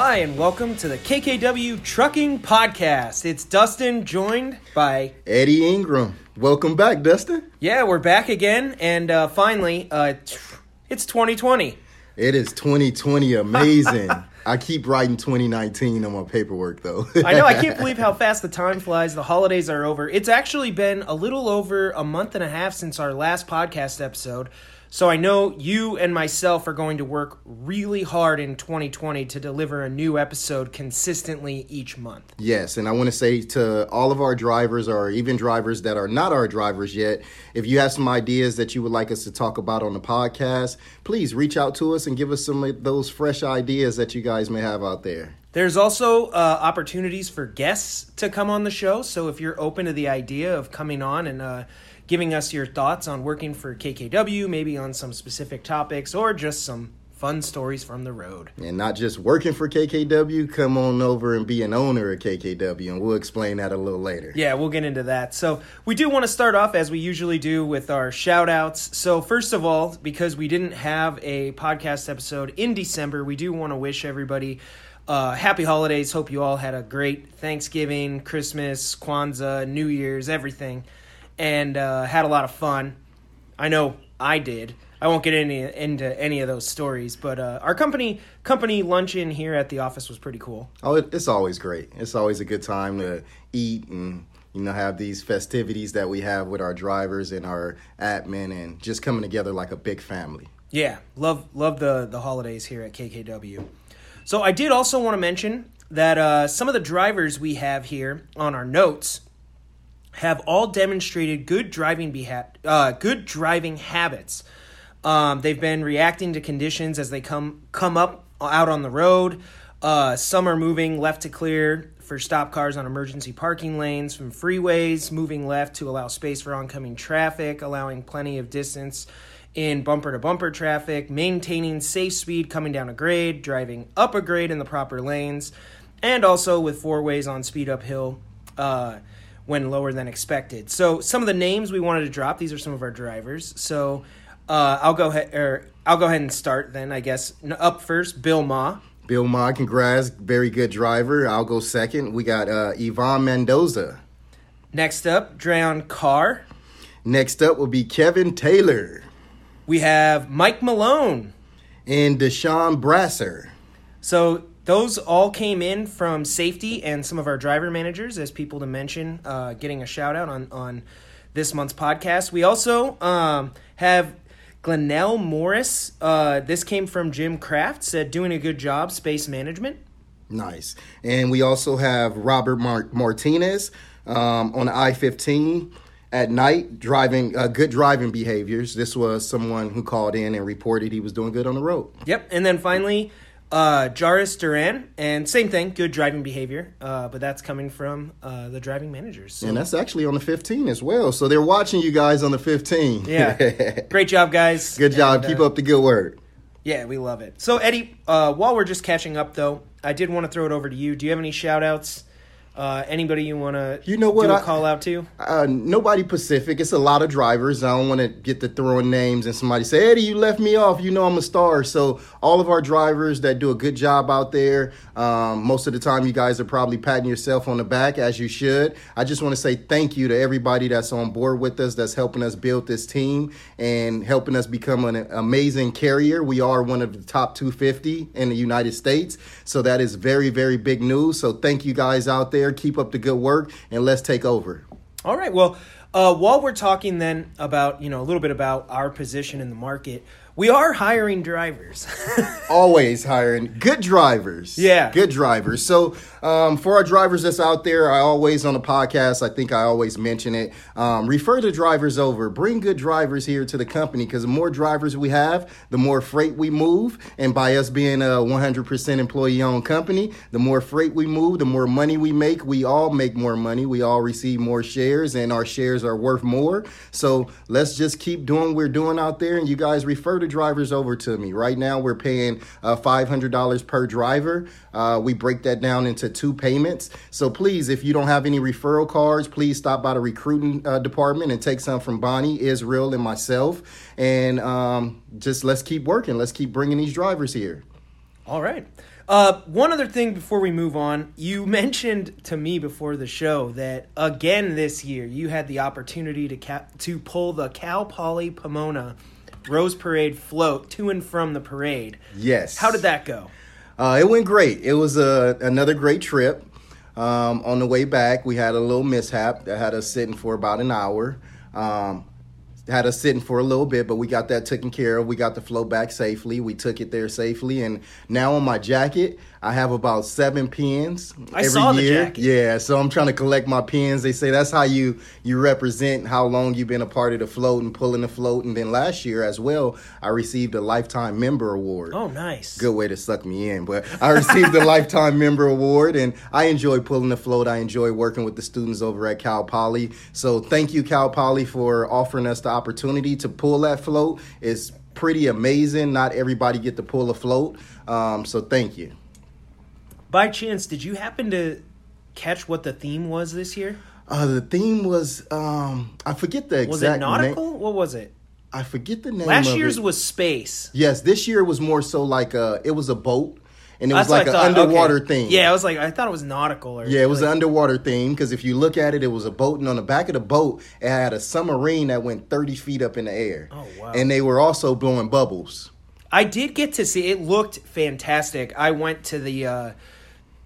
Hi, and welcome to the KKW Trucking Podcast. It's Dustin, joined by. Eddie Ingram. Welcome back, Dustin. Yeah, we're back again, and uh, finally, uh, it's 2020. It is 2020. Amazing. I keep writing 2019 on my paperwork, though. I know, I can't believe how fast the time flies. The holidays are over. It's actually been a little over a month and a half since our last podcast episode. So I know you and myself are going to work really hard in 2020 to deliver a new episode consistently each month. Yes, and I want to say to all of our drivers, or even drivers that are not our drivers yet, if you have some ideas that you would like us to talk about on the podcast, please reach out to us and give us some of those fresh ideas that you guys may have out there. There's also uh, opportunities for guests to come on the show. So if you're open to the idea of coming on and uh, giving us your thoughts on working for KKW, maybe on some specific topics, or just some fun stories from the road. And not just working for KKW, come on over and be an owner of KKW, and we'll explain that a little later. Yeah, we'll get into that. So, we do want to start off as we usually do with our shout outs. So, first of all, because we didn't have a podcast episode in December, we do want to wish everybody. Uh, happy holidays. Hope you all had a great Thanksgiving, Christmas, Kwanzaa, New Year's, everything and uh, had a lot of fun. I know I did. I won't get any into any of those stories, but uh, our company company luncheon here at the office was pretty cool. Oh, it, it's always great. It's always a good time to eat and you know have these festivities that we have with our drivers and our admin and just coming together like a big family. Yeah, love love the the holidays here at KKW. So I did also want to mention that uh, some of the drivers we have here on our notes have all demonstrated good driving beha- uh, good driving habits. Um, they've been reacting to conditions as they come come up out on the road. Uh, some are moving left to clear for stop cars on emergency parking lanes from freeways, moving left to allow space for oncoming traffic, allowing plenty of distance in bumper to bumper traffic, maintaining safe speed coming down a grade, driving up a grade in the proper lanes, and also with four ways on speed uphill. Uh, when lower than expected. So some of the names we wanted to drop. These are some of our drivers. So uh, I'll go ahead or I'll go ahead and start then. I guess up first, Bill Ma. Bill Ma, congrats, very good driver. I'll go second. We got uh, Ivan Mendoza. Next up, Dreon Carr. Next up will be Kevin Taylor. We have Mike Malone and Deshaun Brasser. So those all came in from safety and some of our driver managers as people to mention, uh, getting a shout out on, on this month's podcast. We also um, have Glenell Morris. Uh, this came from Jim Kraft, said, doing a good job, space management. Nice. And we also have Robert Mar- Martinez um, on the I 15 at night driving uh, good driving behaviors. This was someone who called in and reported he was doing good on the road. Yep. And then finally, uh, Jaris Duran, and same thing, good driving behavior, uh, but that's coming from uh, the driving managers. So. And that's actually on the 15 as well. So they're watching you guys on the 15. Yeah. Great job, guys. Good job. And, Keep uh, up the good work. Yeah, we love it. So, Eddie, uh, while we're just catching up, though, I did want to throw it over to you. Do you have any shout outs? Uh, anybody you want to you know what I, call out to? Uh, nobody Pacific. It's a lot of drivers. I don't want to get to throwing names and somebody say, Eddie, you left me off. You know I'm a star. So all of our drivers that do a good job out there. Um, most of the time, you guys are probably patting yourself on the back as you should. I just want to say thank you to everybody that's on board with us, that's helping us build this team and helping us become an amazing carrier. We are one of the top 250 in the United States. So that is very, very big news. So thank you guys out there there. Keep up the good work, and let's take over. All right. Well, uh, while we're talking then about you know a little bit about our position in the market, we are hiring drivers. Always hiring good drivers. Yeah. Good drivers. So, um, for our drivers that's out there, I always on the podcast, I think I always mention it. Um, refer the drivers over. Bring good drivers here to the company because the more drivers we have, the more freight we move. And by us being a 100% employee owned company, the more freight we move, the more money we make. We all make more money. We all receive more shares, and our shares are worth more. So, let's just keep doing what we're doing out there. And you guys refer the drivers over to me. Right now, we're paying uh, $500 per driver. Uh, we break that down into two payments. So please, if you don't have any referral cards, please stop by the recruiting uh, department and take some from Bonnie, Israel, and myself. And um, just let's keep working. Let's keep bringing these drivers here. All right. Uh, one other thing before we move on, you mentioned to me before the show that again this year you had the opportunity to cap- to pull the Cal Poly Pomona Rose Parade float to and from the parade. Yes. How did that go? Uh, it went great. It was a, another great trip. Um, on the way back, we had a little mishap that had us sitting for about an hour. Um, had us sitting for a little bit, but we got that taken care of. We got the float back safely. We took it there safely, and now on my jacket, I have about seven pins I every saw the year. jacket. Yeah, so I'm trying to collect my pins. They say that's how you you represent how long you've been a part of the float and pulling the float. And then last year as well, I received a lifetime member award Oh, nice. good way to suck me in. But I received the lifetime member award, and I enjoy pulling the float. I enjoy working with the students over at Cal Poly. So thank you, Cal Poly, for offering us the opportunity to pull that float. It's pretty amazing. Not everybody get to pull a float, um, so thank you. By chance, did you happen to catch what the theme was this year? Uh, the theme was um, I forget the exact Was it name. nautical? What was it? I forget the name. Last year's it. was space. yes. This year was more so like a it was a boat, and it was That's like an underwater Okay. theme. Yeah, I was like, I thought it was nautical. Or Yeah, it was like, an underwater theme because if you look at it, it was a boat, and on the back of the boat, it had a submarine that went 30 feet up in the air. Oh, wow. And they were also blowing bubbles. I did get to see. It looked fantastic. I went to the uh,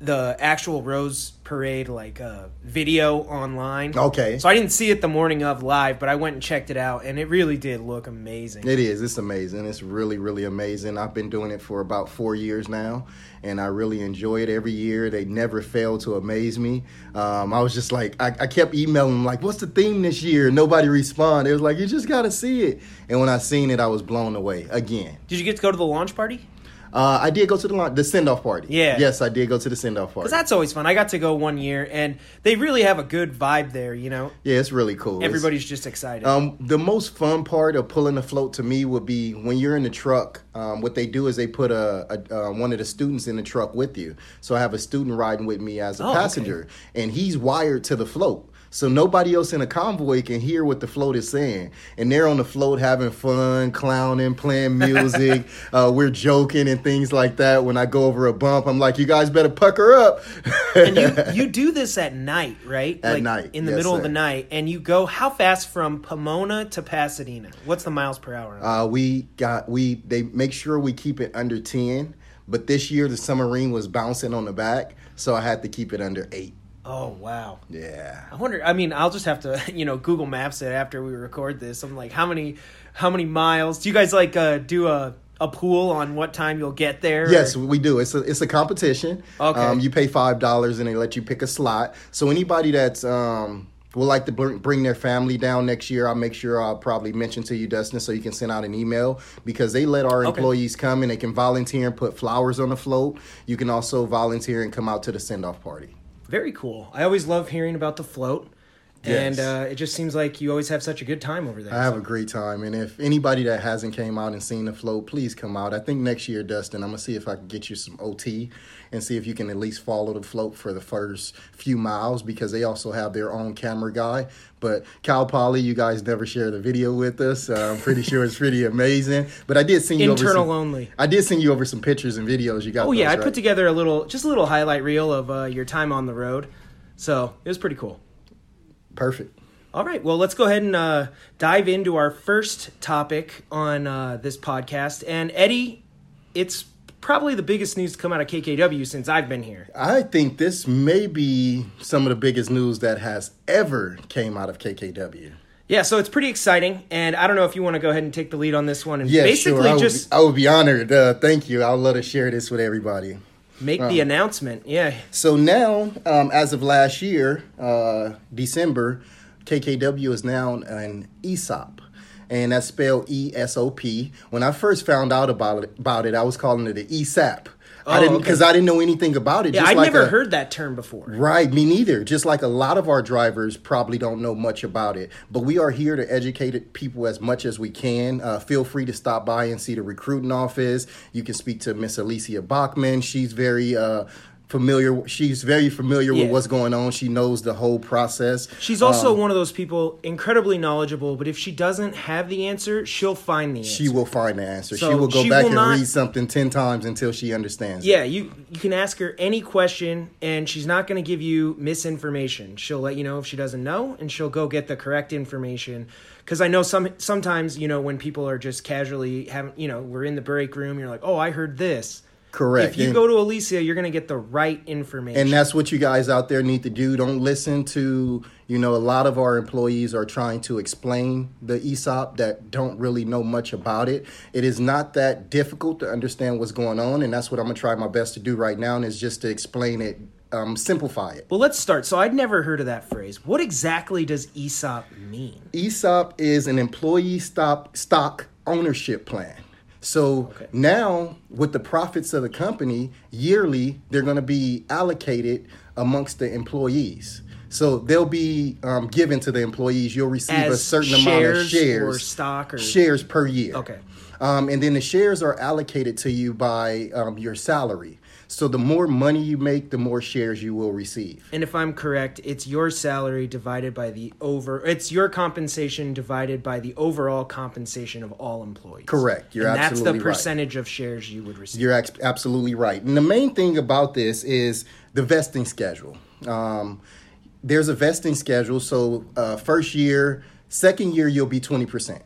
the actual Rose Parade like uh, video online. Okay. So I didn't see it the morning of live, but I went and checked it out, and it really did look amazing. It is. It's amazing. It's really, really amazing. I've been doing it for about four years now, and I really enjoy it every year. They never fail to amaze me. Um, I was just like, I, I kept emailing them, like, what's the theme this year? Nobody responded. It was like, you just got to see it. And when I seen it, I was blown away again. Did you get to go to the launch party? Uh, I did go to the, the send off party. Yeah. Yes, I did go to the send off party. Because that's always fun. I got to go one year, and they really have a good vibe there. You know, Yeah, it's really cool. It's- everybody's just excited. um, the most fun part of pulling the float to me would be when you're in the truck. Um, what they do is they put a, a uh, one of the students in the truck with you. So I have a student riding with me as a Oh, okay. passenger, and he's wired to the float. So nobody else in the convoy can hear what the float is saying, and they're on the float having fun, clowning, playing music. uh, we're joking and things like that. When I go over a bump, I'm like, "You guys better pucker up." and you you do this at night, right? At like night, in the yes, middle of the night, and you go how fast from Pomona to Pasadena? What's the miles per hour? Uh, we got we they make sure we keep it under ten, but this year the submarine was bouncing on the back, so I had to keep it under eight. Oh wow! Yeah. I wonder. I mean, I'll just have to you know Google Maps it after we record this. I'm like, how many how many miles? Do you guys like uh, do a a pool on what time you'll get there? Yes, or- we do. It's a it's a competition. Okay. Um, you pay five dollars and they let you pick a slot. So anybody that's um would like to bring, bring their family down next year, I'll make sure I'll probably mention to you, Dustin, so you can send out an email because they let our Okay. employees come and they can volunteer and put flowers on the float. You can also volunteer and come out to the send off party. Very cool. I always love hearing about the float, and uh, it just seems like you always have such a good time over there. I have so- a great time, and if anybody that hasn't came out and seen the float, please come out. I think next year, Dustin, I'm gonna see if I can get you some OT and see if you can at least follow the float for the first few miles because they also have their own camera guy. But Cal Poly, you guys never shared the video with us. Uh, I'm pretty sure it's pretty amazing. But I did send you Internal over some, only. I did send you over some pictures and videos. You got? Oh yeah, I right? put together a little, just a little highlight reel of uh, your time on the road. So it was pretty cool. Perfect. All right, well, let's go ahead and uh, dive into our first topic on uh, this podcast. And Eddie, it's probably the biggest news to come out of KKW since I've been here. I think this may be some of the biggest news that has ever came out of KKW. Yeah, so it's pretty exciting, and I don't know if you want to go ahead and take the lead on this one and Yeah, basically sure. I would, just be, I would be honored. Uh, thank you. I'd love to share this with everybody. Make the announcement. Yeah, So now, um, as of last year, uh, December, KKW is now an ESOP. And that's spelled E S O P. When I first found out about it, about it, I was calling it an ESAP. I Oh, didn't okay. because I didn't know anything about it. yeah, just I'd like never a- heard that term before. Right, me neither. Just like a lot of our drivers probably don't know much about it, but we are here to educate people as much as we can. Uh, feel free to stop by and see the recruiting office. You can speak to Miss Alicia Bachman. She's very uh, familiar. She's very familiar Yeah. with what's going on. She knows the whole process. She's also um, one of those people incredibly knowledgeable, but if she doesn't have the answer, she'll find the answer. She will find the answer. So she will go she back will and not- read something ten times until she understands. it. Yeah, you you can ask her any question and she's not going to give you misinformation. She'll let you know if she doesn't know and she'll go get the correct information cuz I know some sometimes, you know, when people are just casually having, you know, we're in the break room, you're like, "Oh, I heard this." Correct. If you And- go to Alicia, you're going to get the right information. And that's what you guys out there need to do. Don't listen to, you know, a lot of our employees are trying to explain the ESOP that don't really know much about it. It is not that difficult to understand what's going on, and that's what I'm gonna try my best to do right now, and is just to explain it, um, simplify it. well, let's start. So I'd never heard of that phrase. What exactly does ESOP mean? ESOP is an employee stop stock ownership plan. So Okay. now, with the profits of the company, yearly they're going to be allocated amongst the employees. So they'll be um, given to the employees. You'll receive a certain amount of shares shares or stock or- shares per year. Okay. Um, and then the shares are allocated to you by um, your salary. So the more money you make, the more shares you will receive. And if I'm correct, it's your salary divided by the over. It's your compensation divided by the overall compensation of all employees. Correct. You're and absolutely that's the percentage of shares you would receive. You're ex- absolutely right. And the main thing about this is the vesting schedule. Um, there's a vesting schedule. So, uh, first year, second year, you'll be 20%.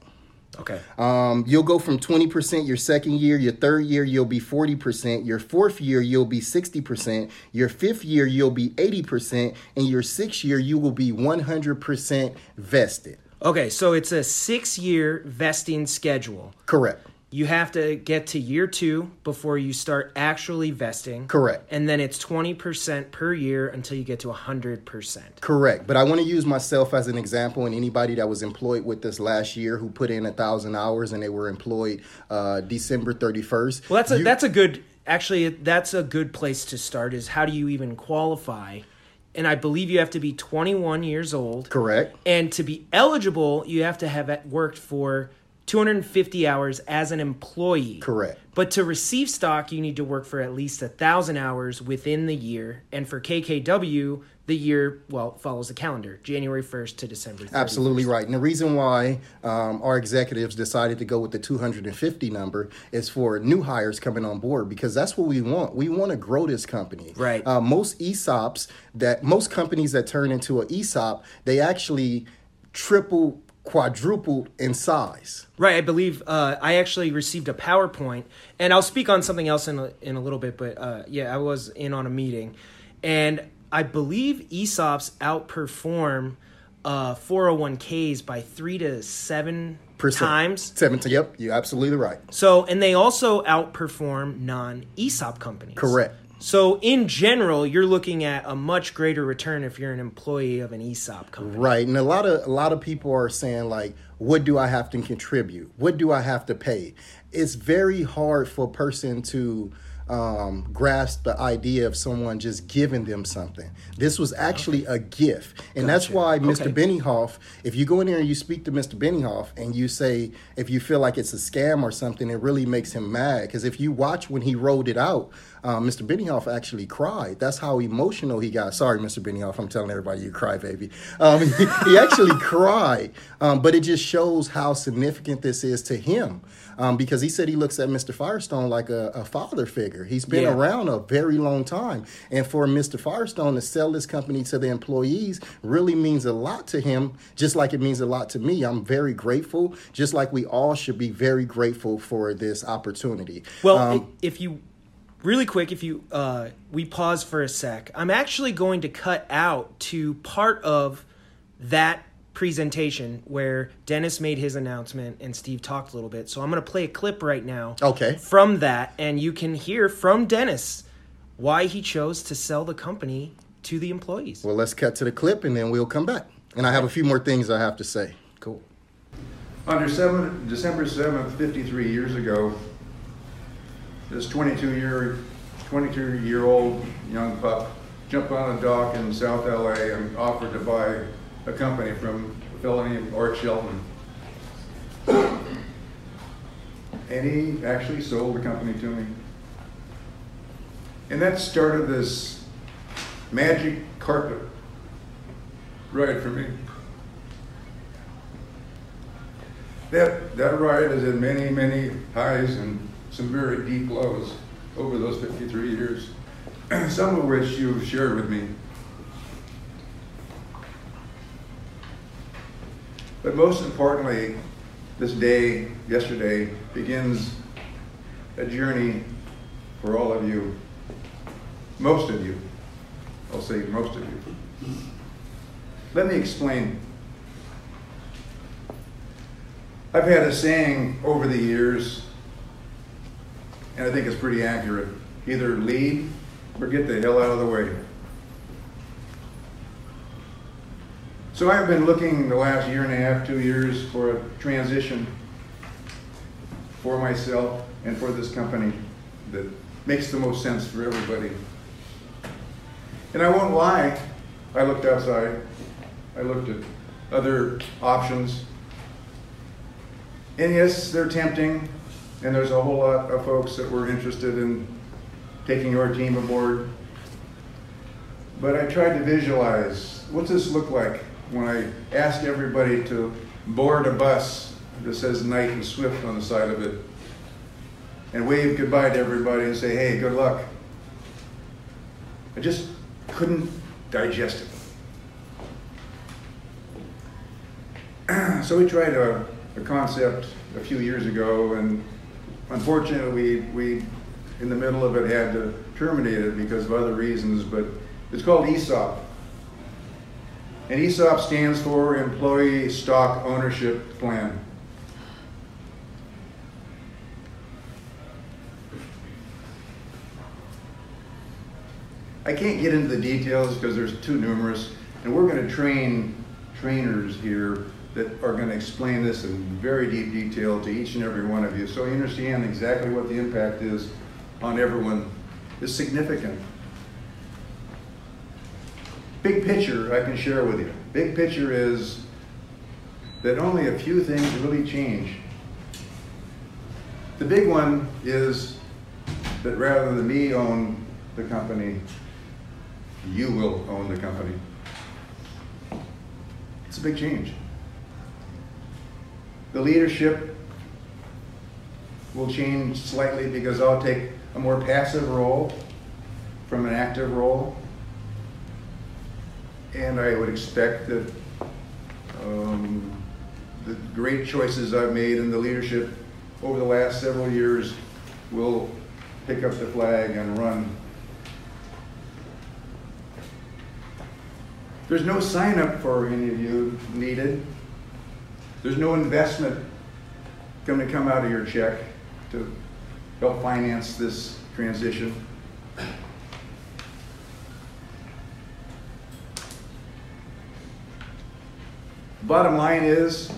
Okay. Um, you'll go from 20% your second year, your third year, you'll be 40%, your fourth year, you'll be 60%, your fifth year, you'll be 80%, and your sixth year, you will be 100% vested. Okay. So it's a six-year vesting schedule. Correct. You have to get to year two before you start actually vesting. Correct. And then it's twenty percent per year until you get to hundred percent. Correct, but I want to use myself as an example, and anybody that was employed with us last year who put in a thousand hours and they were employed uh, December thirty first. Well, that's a that's a good actually that's a good place to start. Is how do you even qualify? And I believe you have to be 21 years old. correct. And to be eligible, you have to have worked for 250 hours as an employee. Correct. But to receive stock, you need to work for at least a thousand hours within the year. And for KKW, the year well follows the calendar, January 1st to December. 31st. Absolutely right. And the reason why um, our executives decided to go with the 250 number is for new hires coming on board because that's what we want. We want to grow this company. Right. Uh, most ESOPs that most companies that turn into an ESOP, they actually triple, quadrupled in size. Right, I believe uh, I actually received a PowerPoint, and I'll speak on something else in a, in a little bit. But uh, yeah, I was in on a meeting, and I believe ESOPs outperform uh, 401ks by three to seven Percent. times. Seventeen. Yep, you're absolutely right. So, and they also outperform non ESOP companies. Correct. So, in general, you're looking at a much greater return if you're an employee of an ESOP company. Right, and a lot of a lot of people are saying like, "What do I have to contribute? What do I have to pay?" It's very hard for a person to um, grasp the idea of someone just giving them something. This was actually a gift, and that's why Mr. Okay. Benioff. If you go in there and you speak to Mr. Benioff and you say if you feel like it's a scam or something, it really makes him mad. Because if you watch when he rolled it out, um, Mr. Benioff actually cried. That's how emotional he got. Sorry, Mr. Benioff, I'm telling everybody you cry, baby. Um, he, he actually cried, um, but it just shows how significant this is to him. Um, because he said he looks at Mr. Firestone like a, a father figure. He's been Yeah. around a very long time. And for Mr. Firestone to sell this company to the employees really means a lot to him, just like it means a lot to me. I'm very grateful, just like we all should be very grateful for this opportunity. Well, Um, if you really quick, if you uh, we pause for a sec, I'm actually going to cut out to part of that presentation where Dennis made his announcement and Steve talked a little bit. So I'm going to play a clip right now. Okay. From that, and you can hear from Dennis why he chose to sell the company to the employees. well, let's cut to the clip and then we'll come back. And I have a few more things I have to say. Cool. On December, December 7th, 53 years ago, this 22 year, 22 year old young pup jumped on a dock in South LA and offered to buy a company from a fellow named Art Shelton. And he actually sold the company to me. And that started this magic carpet ride for me. That, that ride has had many, many highs and some very deep lows over those 53 years, some of which you've shared with me. But most importantly, this day, yesterday, begins a journey for all of you, most of you. I'll say most of you. Let me explain. I've had a saying over the years, and I think it's pretty accurate either lead or get the hell out of the way. So I've been looking the last year and a half, two years for a transition for myself and for this company that makes the most sense for everybody. And I won't lie, I looked outside, I looked at other options. And yes, they're tempting, and there's a whole lot of folks that were interested in taking your team aboard. But I tried to visualize what's this look like when I ask everybody to board a bus that says Knight and Swift on the side of it and wave goodbye to everybody and say, hey, good luck. I just couldn't digest it. so we tried a, a, concept a few years ago, and unfortunately, we, we, in the middle of it, had to terminate it because of other reasons, but it's called ESOP. And ESOP stands for Employee Stock Ownership Plan. I can't get into the details because there's too numerous, and we're going to train trainers here that are going to explain this in very deep detail to each and every one of you so you understand exactly what the impact is on everyone is significant. Big picture I can share with you. Big picture is that only a few things really change. The big one is that rather than me own the company, you will own the company. It's a big change. The leadership will change slightly because I'll take a more passive role from an active role. And I would expect that um, the great choices I've made in the leadership over the last several years will pick up the flag and run There's no sign up for any of you needed. There's no investment going to come out of your check to help finance this transition. Bottom line is,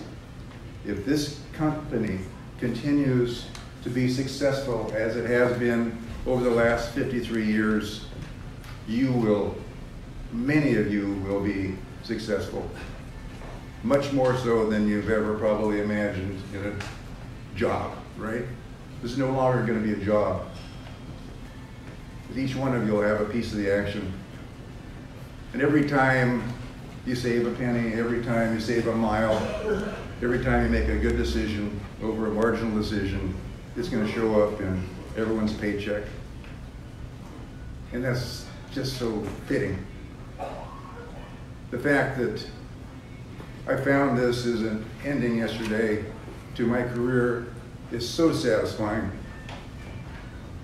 if this company continues to be successful as it has been over the last 53 years, you will many of you will be successful. Much more so than you've ever probably imagined in a job, right? This is no longer going to be a job. With each one of you will have a piece of the action. And every time you save a penny, every time you save a mile, every time you make a good decision over a marginal decision, it's going to show up in everyone's paycheck. And that's just so fitting the fact that I found this as an ending yesterday to my career is so satisfying.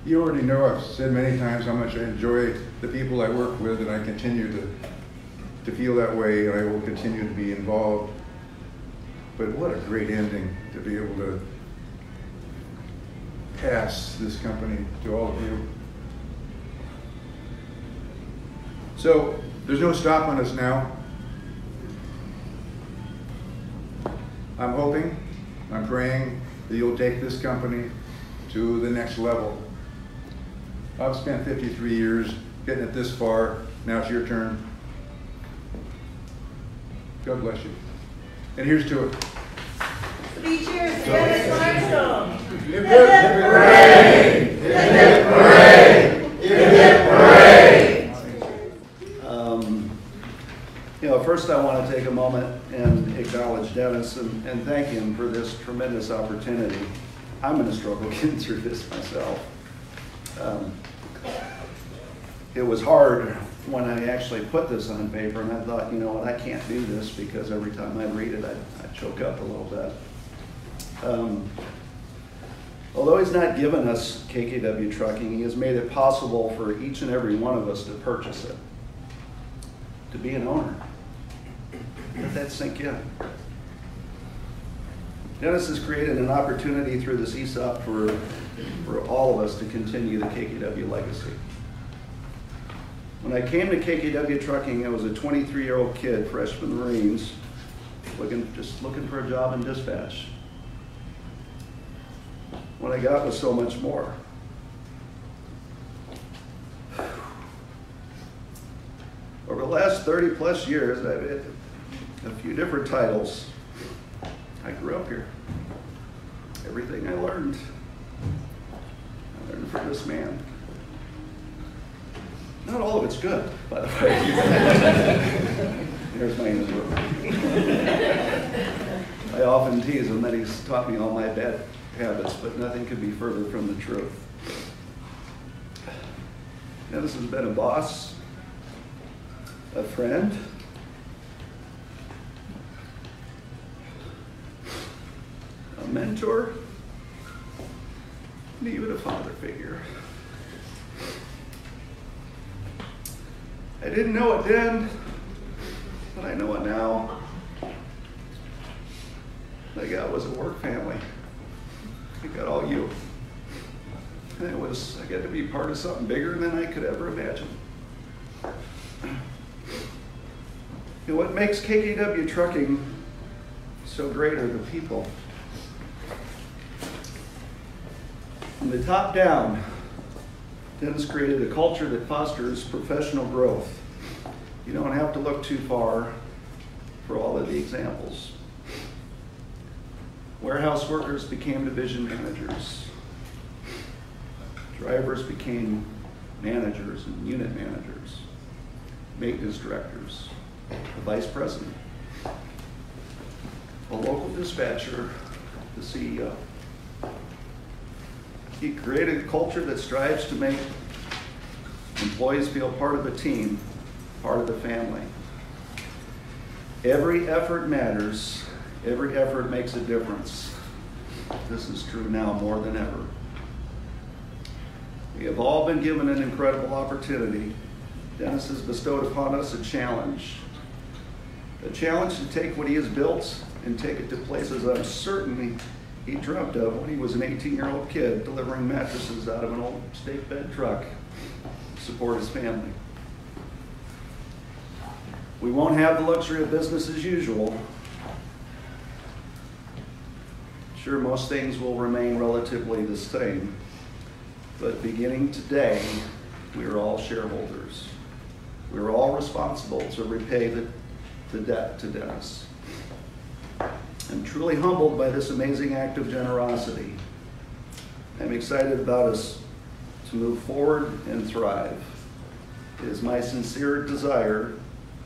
You already know I've said many times how much I enjoy the people I work with, and I continue to, to feel that way, and I will continue to be involved. But what a great ending to be able to pass this company to all of you. So there's no stopping us now. I'm hoping, I'm praying that you'll take this company to the next level. I've spent 53 years getting it this far. Now it's your turn. God bless you. And here's to it. Three cheers to Dennis Firestone. Hip hip hooray! Hip hip hooray! Hip hip hooray! Um, you know, first I want to take a moment and acknowledge Dennis and, and thank him for this tremendous opportunity. I'm going to struggle getting through this myself. Um, it was hard when I actually put this on paper, and I thought, you know what, I can't do this because every time I read it, I, I choke up a little bit. Um, although he's not given us KKW trucking, he has made it possible for each and every one of us to purchase it, to be an owner. Let that sink in. Dennis has created an opportunity through this ESOP for, for all of us to continue the KKW legacy. When I came to KKW Trucking, I was a 23-year-old kid, freshman Marines, looking, just looking for a job in dispatch. What I got was so much more. Over the last 30 plus years, I've a few different titles. I grew up here. Everything I learned, I learned from this man. Not all of it's good, by the way. There's my room. I often tease him that he's taught me all my bad habits, but nothing could be further from the truth. Dennis has been a boss, a friend, a mentor, and even a father figure. I didn't know it then, but I know it now. I got was a work family. I got all you. And it was, I got to be part of something bigger than I could ever imagine. And what makes KKW trucking so great are the people. The top down, Dennis created a culture that fosters professional growth. You don't have to look too far for all of the examples. Warehouse workers became division managers. Drivers became managers and unit managers, maintenance directors, the vice president, a local dispatcher, the CEO. He created a culture that strives to make employees feel part of a team, part of the family. Every effort matters. Every effort makes a difference. This is true now more than ever. We have all been given an incredible opportunity. Dennis has bestowed upon us a challenge. A challenge to take what he has built and take it to places I'm he dreamt of when he was an 18 year old kid delivering mattresses out of an old stake bed truck to support his family. We won't have the luxury of business as usual. Sure, most things will remain relatively the same, but beginning today, we are all shareholders. We are all responsible to repay the, the debt to Dennis. I'm truly humbled by this amazing act of generosity. I'm excited about us to move forward and thrive. It is my sincere desire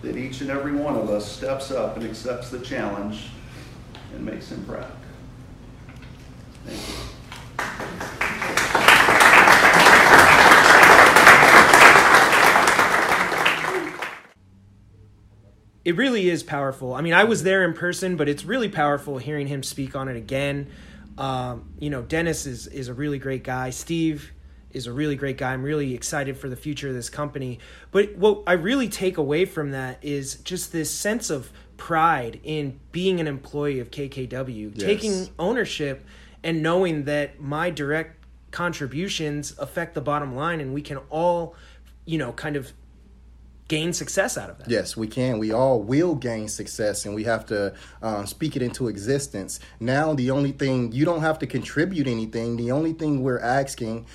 that each and every one of us steps up and accepts the challenge and makes him proud. Thank you. It really is powerful. I mean, I was there in person, but it's really powerful hearing him speak on it again. Um, you know, Dennis is is a really great guy. Steve is a really great guy. I'm really excited for the future of this company. But what I really take away from that is just this sense of pride in being an employee of KKW, yes. taking ownership and knowing that my direct contributions affect the bottom line and we can all, you know, kind of gain success out of that. Yes, we can. We all will gain success, and we have to um, speak it into existence. Now, the only thing you don't have to contribute anything. The only thing we're asking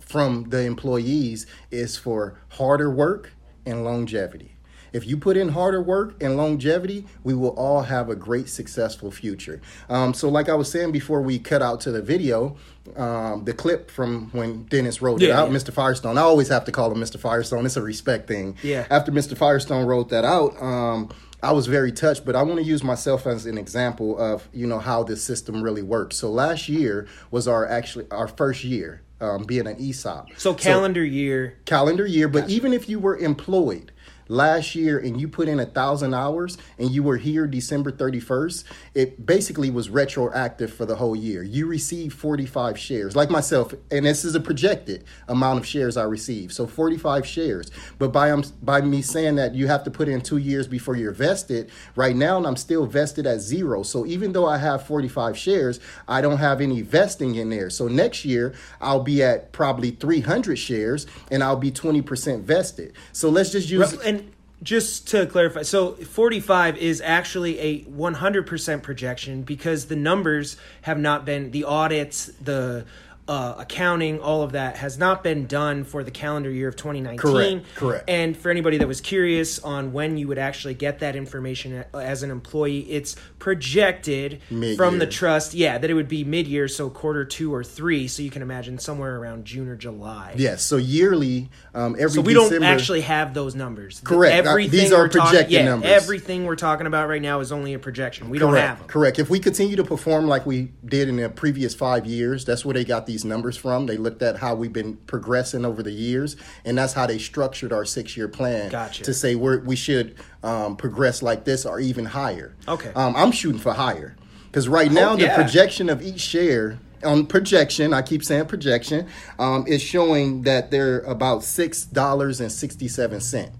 from the employees is for harder work and longevity. If you put in harder work and longevity, we will all have a great, successful future. Um, so, like I was saying before we cut out to the video, um, the clip from when Dennis wrote it out, yeah. Mr. Firestone. I always have to call him Mr. Firestone. It's a respect thing. Yeah. After Mr. Firestone wrote that out, um, I was very touched. But I want to use myself as an example of you know how this system really works. So last year was our actually our first year um, being an ESOP. So calendar year. calendar year. But even if you were employed last year and you put in a thousand hours and you were here December 31st, it basically was retroactive for the whole year. You received 45 shares, like myself, and this is a projected amount of shares I received. So 45 shares. But by um, by me saying that you have to put in two years before you're vested, right now I'm still vested at zero. So even though I have 45 shares, I don't have any vesting in there. So next year I'll be at probably 300 shares and I'll be 20% vested. So let's just use And just to clarify, so 45 is actually a 100% projection because the numbers have not been, the audits, the uh, accounting, all of that has not been done for the calendar year of 2019. Correct, correct. And for anybody that was curious on when you would actually get that information as an employee, it's projected Mid-year. from the trust, yeah, that it would be mid year, so quarter two or three. So you can imagine somewhere around June or July. Yes, so yearly, um, every So we December, don't actually have those numbers. The- Correct. Uh, these are talking- projected yeah, numbers. Everything we're talking about right now is only a projection. We don't Correct. have them. Correct. If we continue to perform like we did in the previous five years, that's where they got these numbers from. They looked at how we've been progressing over the years, and that's how they structured our six-year plan Gotcha. to say we're, we should um, progress like this or even higher. Okay. Um, I'm shooting for higher because right now the yeah. projection of each share on projection, I keep saying projection, um, is showing that they're about six dollars and sixty-seven cent.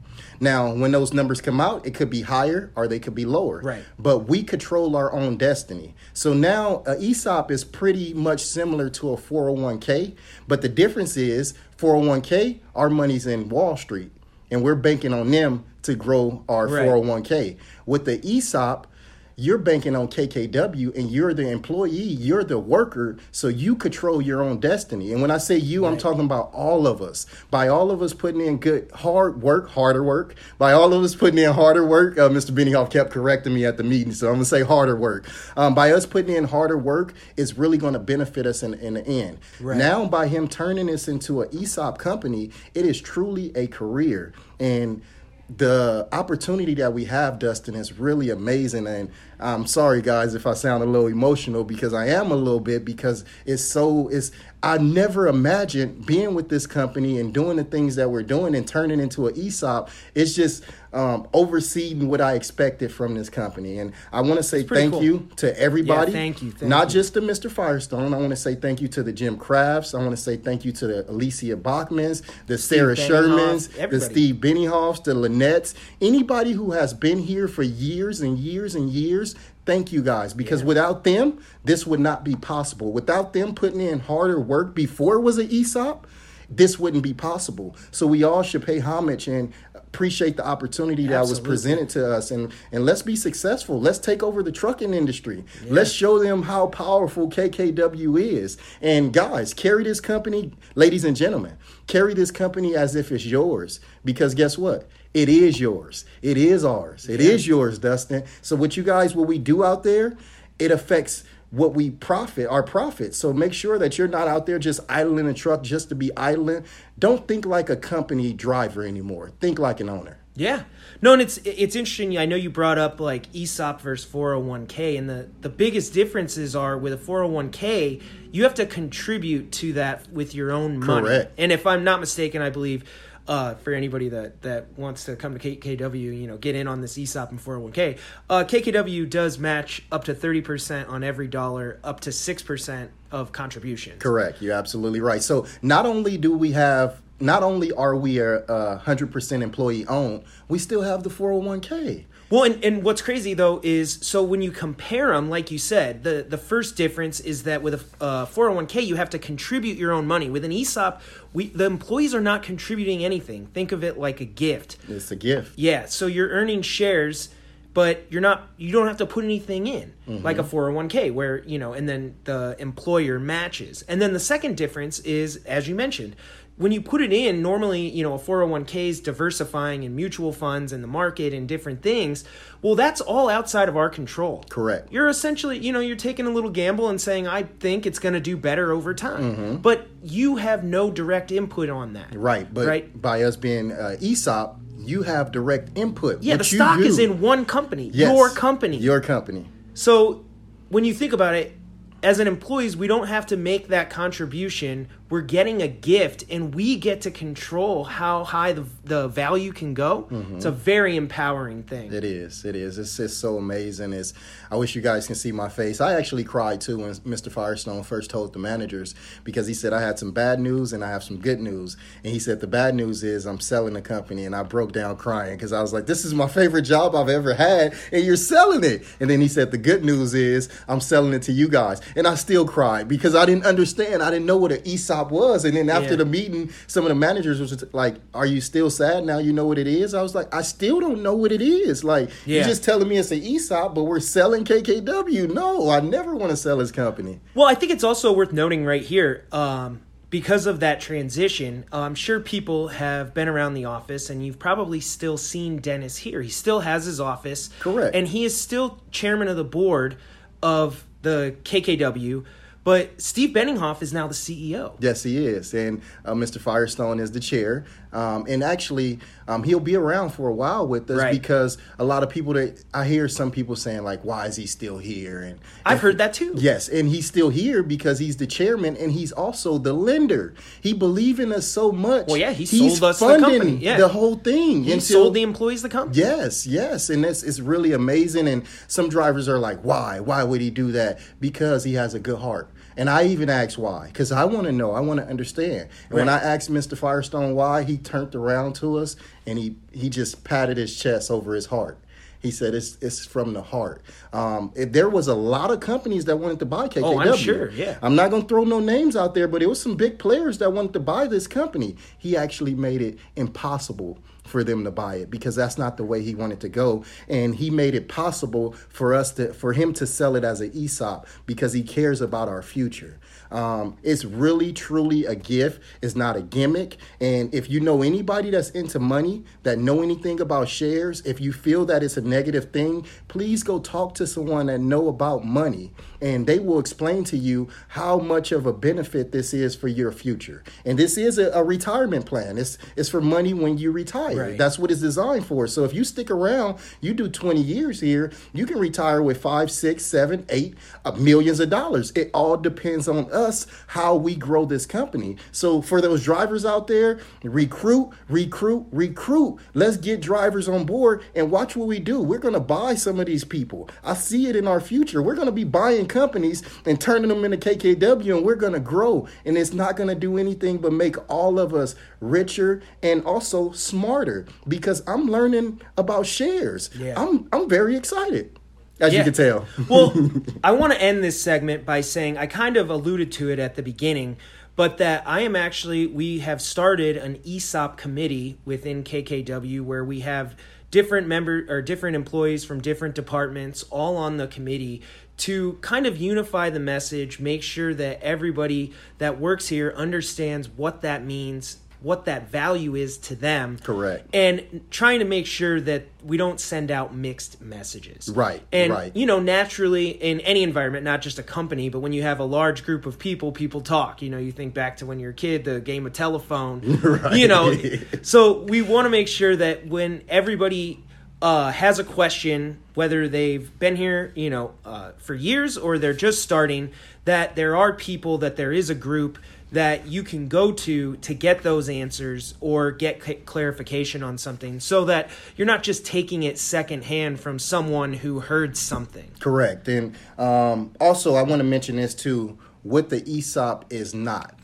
Now, when those numbers come out, it could be higher or they could be lower. Right. But we control our own destiny. So now uh, a ESOP is pretty much similar to a 401k, but the difference is 401k, our money's in Wall Street, and we're banking on them to grow our Right. 401k. With the ESOP, you're banking on KKW and you're the employee, you're the worker, so you control your own destiny. And when I say you, I'm talking about all of us. By all of us putting in good hard work, harder work, by all of us putting in harder work, uh, Mr. Benioff kept correcting me at the meeting, so I'm gonna say harder work. Um, by us putting in harder work, it's really gonna benefit us in, in the end. Right. Now, by him turning this into an ESOP company, it is truly a career. And the opportunity that we have, Dustin, is really amazing. And I'm sorry, guys, if I sound a little emotional because I am a little bit because it's so it's. I never imagined being with this company and doing the things that we're doing and turning into an ESOP. It's just um, overseeing what I expected from this company. And I want to say thank cool. you to everybody. Yeah, thank you, thank not you. just to Mr. Firestone. I want to say thank you to the Jim Crafts. I want to say thank you to the Alicia Bachmans, the Sarah Benioff, Shermans, the. Steve Benioffs, the Lynette's, anybody who has been here for years and years and years. Thank you guys because without them, this would not be possible. Without them putting in harder work before it was an ESOP, this wouldn't be possible. So we all should pay homage and appreciate the opportunity that was presented to us and and let's be successful. Let's take over the trucking industry. Let's show them how powerful KKW is. And guys, carry this company, ladies and gentlemen, carry this company as if it's yours because guess what? It is yours. It is ours. It is yours, Dustin. So what you guys what we do out there, it affects what we profit, our profit. So make sure that you're not out there just idling a truck just to be idling. Don't think like a company driver anymore. Think like an owner. Yeah. No, and it's it's interesting. I know you brought up like ESOP versus 401k, and the the biggest differences are with a 401k, you have to contribute to that with your own money. Correct. And if I'm not mistaken, I believe uh, for anybody that that wants to come to KKW, you know, get in on this ESOP and 401k, uh, KKW does match up to 30% on every dollar, up to 6% of contributions. Correct. You're absolutely right. So not only do we have, not only are we a, hundred percent employee owned, we still have the 401k. Well, and, and what's crazy though is so when you compare them, like you said, the, the first difference is that with a uh, 401k, you have to contribute your own money. With an ESOP, we the employees are not contributing anything. Think of it like a gift. It's a gift. Yeah, so you're earning shares, but you're not. You don't have to put anything in, like a 401k, where you know, and then the employer matches. And then the second difference is, as you mentioned, when you put it in, normally, you know, a 401k is diversifying in mutual funds and the market and different things. Well, that's all outside of our control. Correct. You're essentially, you know, you're taking a little gamble and saying, I think it's going to do better over time. Mm-hmm. But you have no direct input on that. Right, but Right. by us being uh, ESOP, you have direct input. Yeah, the stock do- is in one company, Yes, your company. Your company. So when you think about it, as an employees, we don't have to make that contribution. We're getting a gift, and we get to control how high the the value can go. It's a very empowering thing. Mm-hmm. It is. It is. It's just so amazing. It's. I wish you guys can see my face. I actually cried too when Mr. Firestone first told the managers because he said I had some bad news and I have some good news. And he said the bad news is I'm selling the company, and I broke down crying because I was like, "This is my favorite job I've ever had, and you're selling it." And then he said the good news is I'm selling it to you guys, and I still cried because I didn't understand. I didn't know what an ESOP was. And then after Yeah. the meeting, some of the managers was like, "Are you still sad now? You know what it is?" I was like, "I still don't know what it is." Like Yeah. you're just telling me it's an ESOP, but we're selling KKW. No, I never want to sell his company. Well, I think it's also worth noting right here, um, because of that transition, uh, I'm sure people have been around the office and you've probably still seen Dennis here. He still has his office. Correct. And he is still chairman of the board of the KKW, but Steve Benninghoff is now the CEO. Yes, he is, and uh, Mr. Firestone is the chair. Um, and actually, um, he'll be around for a while with us Right. because a lot of people that I hear some people saying like, "Why is he still here?" And I've heard that too. Yes, and he's still here because he's the chairman and he's also the lender. He believe in us so much. Well, yeah, he he's sold us the funding company, yeah. the whole thing. He until- sold the employees the company. Yes, yes, and it's it's really amazing. And some drivers are like, "Why? Why would he do that?" Because he has a good heart. And I even asked why, because I want to know, I want to understand. And when I asked Mr. Firestone why, he turned around to us and he he just patted his chest over his heart. He said it's it's from the heart. Um, it- there was a lot of companies that wanted to buy KKW. Oh, I'm sure, yeah. I'm not going to throw no names out there, but it was some big players that wanted to buy this company. He actually made it impossible for them to buy it because that's not the way he wanted to go and he made it possible for us to for him to sell it as an ESOP because he cares about our future. Um, it's really truly a gift. It's not a gimmick. And if you know anybody that's into money, that know anything about shares, if you feel that it's a negative thing, please go talk to someone that know about money, and they will explain to you how much of a benefit this is for your future. And this is a, a retirement plan. It's it's for money when you retire. Right. That's what it's designed for. So if you stick around, you do 20 years here, you can retire with five, six, seven, eight uh, millions of dollars. It all depends on us how we grow this company. So for those drivers out there, recruit, recruit, recruit. Let's get drivers on board and watch what we do. We're going to buy some of these people. I see it in our future. We're going to be buying companies and turning them into KKW and we're going to grow. And it's not going to do anything but make all of us richer and also smarter because I'm learning about shares. Yeah. I'm I'm very excited. As you can tell. well, I want to end this segment by saying I kind of alluded to it at the beginning, but that I am actually, we have started an ESOP committee within KKW where we have different member or different employees from different departments all on the committee to kind of unify the message, make sure that everybody that works here understands what that means, what that value is to them. Correct. And trying to make sure that we don't send out mixed messages. Right, And right. you know, naturally in any environment, not just a company, but when you have a large group of people, people talk. You know, you think back to when you're a kid, the game of telephone. You know, so we want to make sure that when everybody uh, has a question, whether they've been here, you know, uh, for years or they're just starting, that there are people, that there is a group that you can go to to get those answers or get c- clarification on something so that you're not just taking it secondhand from someone who heard something. Correct. And um, also, I want to mention this too. What the ESOP is not,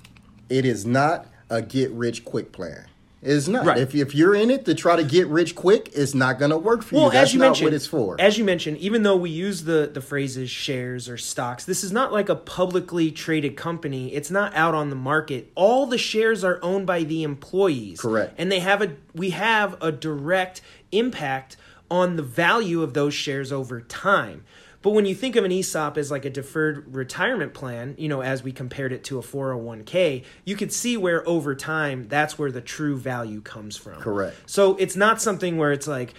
it is not a get rich quick plan. It's not. Right. If, if you're in it to try to get rich quick, it's not going to work for Well, you. That's as you not mentioned, what it's for. as you mentioned, even though we use the the phrases shares or stocks, this is not like a publicly traded company. It's not out on the market. All the shares are owned by the employees. Correct. And they have a we have a direct impact on the value of those shares over time. But when you think of an ESOP as like a deferred retirement plan, you know, as we compared it to a 401k, you could see where over time that's where the true value comes from. Correct. So it's not something where it's like,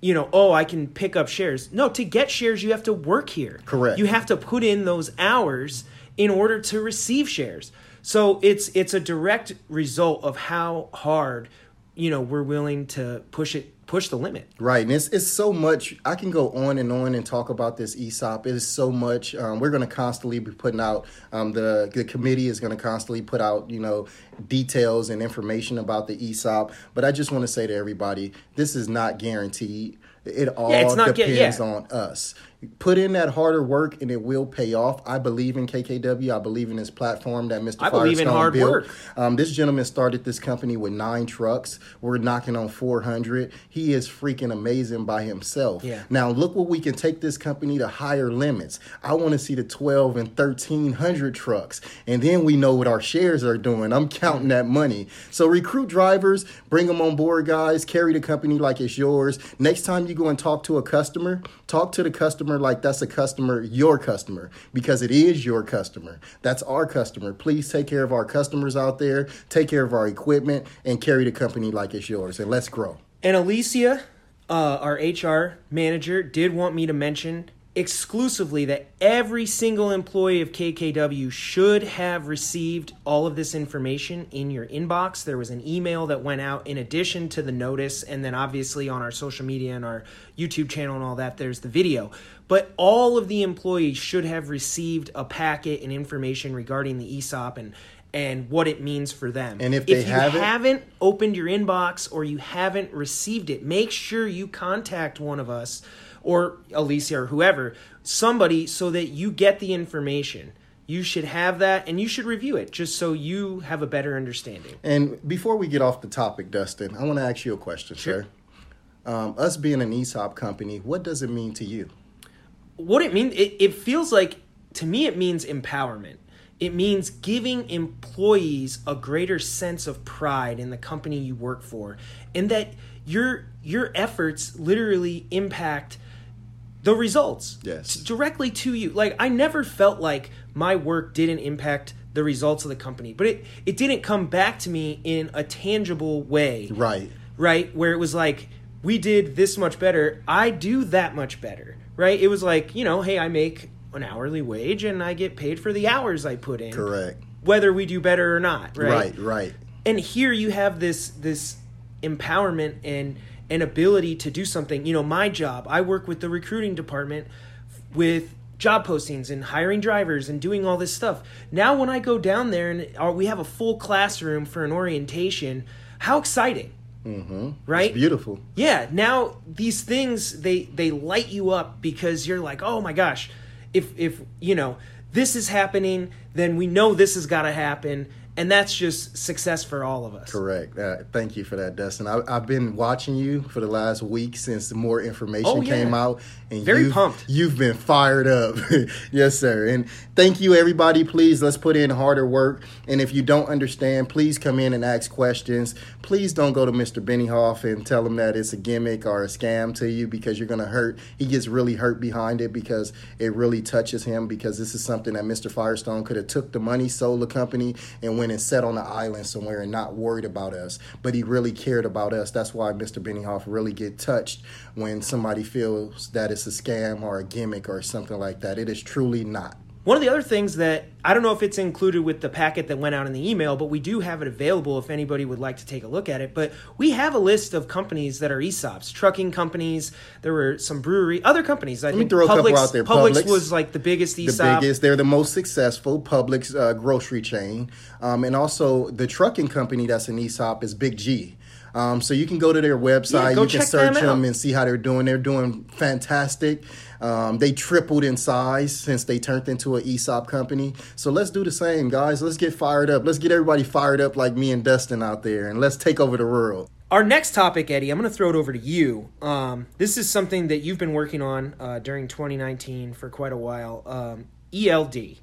you know, oh, I can pick up shares. No, to get shares, you have to work here. Correct. You have to put in those hours in order to receive shares. So it's it's a direct result of how hard, you know, we're willing to push it push the limit. Right, and it's it's so much. I can go on and on and talk about this ESOP. It is so much. Um, we're going to constantly be putting out. Um, the the committee is going to constantly put out, you know, details and information about the ESOP. But I just want to say to everybody, this is not guaranteed. It all gu- depends yeah. on us. Put in that harder work, and it will pay off. I believe in KKW. I believe in this platform that Mr. I believe in hard built. work. Um, this gentleman started this company with nine trucks. We're knocking on 400. He is freaking amazing by himself. Yeah. Now, look what we can take this company to higher limits. I want to see the 12 and 1300 trucks. And then we know what our shares are doing. I'm counting that money. So, recruit drivers, bring them on board, guys. Carry the company like it's yours. Next time you go and talk to a customer, talk to the customer like that's a customer, your customer, because it is your customer. That's our customer. Please take care of our customers out there, take care of our equipment, and carry the company like it's yours. And let's grow. And Alicia, uh, our HR manager, did want me to mention exclusively that every single employee of KKW should have received all of this information in your inbox. There was an email that went out in addition to the notice, and then obviously on our social media and our YouTube channel and all that, there's the video. But all of the employees should have received a packet and information regarding the ESOP and and what it means for them. And if they you haven't- haven't opened your inbox or you haven't received it, make sure you contact one of us or Alicia or whoever, somebody, so that you get the information. You should have that and you should review it just so you have a better understanding. And before we get off the topic, Dustin, I want to ask you a question, Sure. sir. Um, us being an ESOP company, what does it mean to you? What it means, it, it feels like, to me, it means empowerment. It means giving employees a greater sense of pride in the company you work for, and that your your efforts literally impact the results Yes. directly to you. Like I never felt like my work didn't impact the results of the company, but it it didn't come back to me in a tangible way Right. right? Where it was like, we did this much better. I do that much better, right? It was like, you know, hey, I make an hourly wage and I get paid for the hours I put in. Correct. Whether we do better or not, right? Right, right. And here you have this this empowerment and an ability to do something. You know, my job, I work with the recruiting department with job postings and hiring drivers and doing all this stuff. Now when I go down there and uh, we have a full classroom for an orientation, how exciting. Mm-hmm. Right? It's beautiful. Yeah, now these things they they light you up because you're like, "Oh my gosh, if if, you know, this is happening, then we know this has got to happen." And that's just success for all of us. Correct. Uh, thank you for that, Dustin. I, I've been watching you for the last week since more information Oh, yeah. came out, and Very you've, pumped. You've been fired up, yes, sir. And thank you, everybody. Please let's put in harder work. And if you don't understand, please come in and ask questions. Please don't go to Mr. Bennyhoff and tell him that it's a gimmick or a scam to you because you're gonna hurt. He gets really hurt behind it because it really touches him because this is something that Mr. Firestone could have took the money, sold the company, and went and sat on an island somewhere and not worried about us. But he really cared about us. That's why Mr. Bennyhoff really get touched when somebody feels that it's a scam or a gimmick or something like that. It is truly not. One of the other things that I don't know if it's included with the packet that went out in the email, but we do have it available if anybody would like to take a look at it. But we have a list of companies that are ESOPs, trucking companies. There were some brewery, other companies. I me think throw a couple out there. Publix, Publix, was like the biggest the biggest. They're the most successful Publix uh, grocery chain, um, and also the trucking company that's an ESOP is Big G. Um, so you can go to their website, Yeah, you can check them search them and see how they're doing. They're doing fantastic. Um, they tripled in size since they turned into an ESOP company. So let's do the same, guys. Let's get fired up. Let's get everybody fired up like me and Dustin out there, and let's take over the world. Our next topic, Eddie, I'm going to throw it over to you. Um, this is something that you've been working on uh, during 2019 for quite a while. Um, ELD.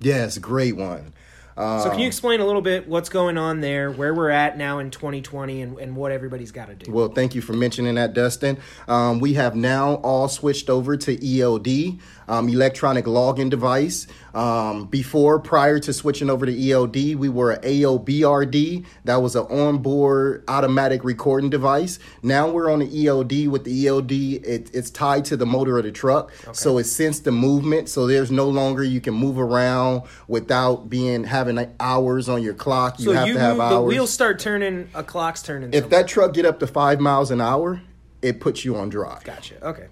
Yes, great one. So can you explain a little bit what's going on there, where we're at now in 2020, and, and what everybody's got to do? Well, thank you for mentioning that, Dustin. Um, we have now all switched over to ELD, um, electronic login device. Um, before, prior to switching over to ELD, we were a AOBRD. That was an onboard automatic recording device. Now we're on the ELD. With the ELD, it, it's tied to the motor of the truck, so it senses the movement. So there's no longer you can move around without being having like, hours on your clock. You so have you to have move, the wheels start turning, a clock's turning. if somewhere. that truck get up to five miles an hour, it puts you on drive gotcha. Okay.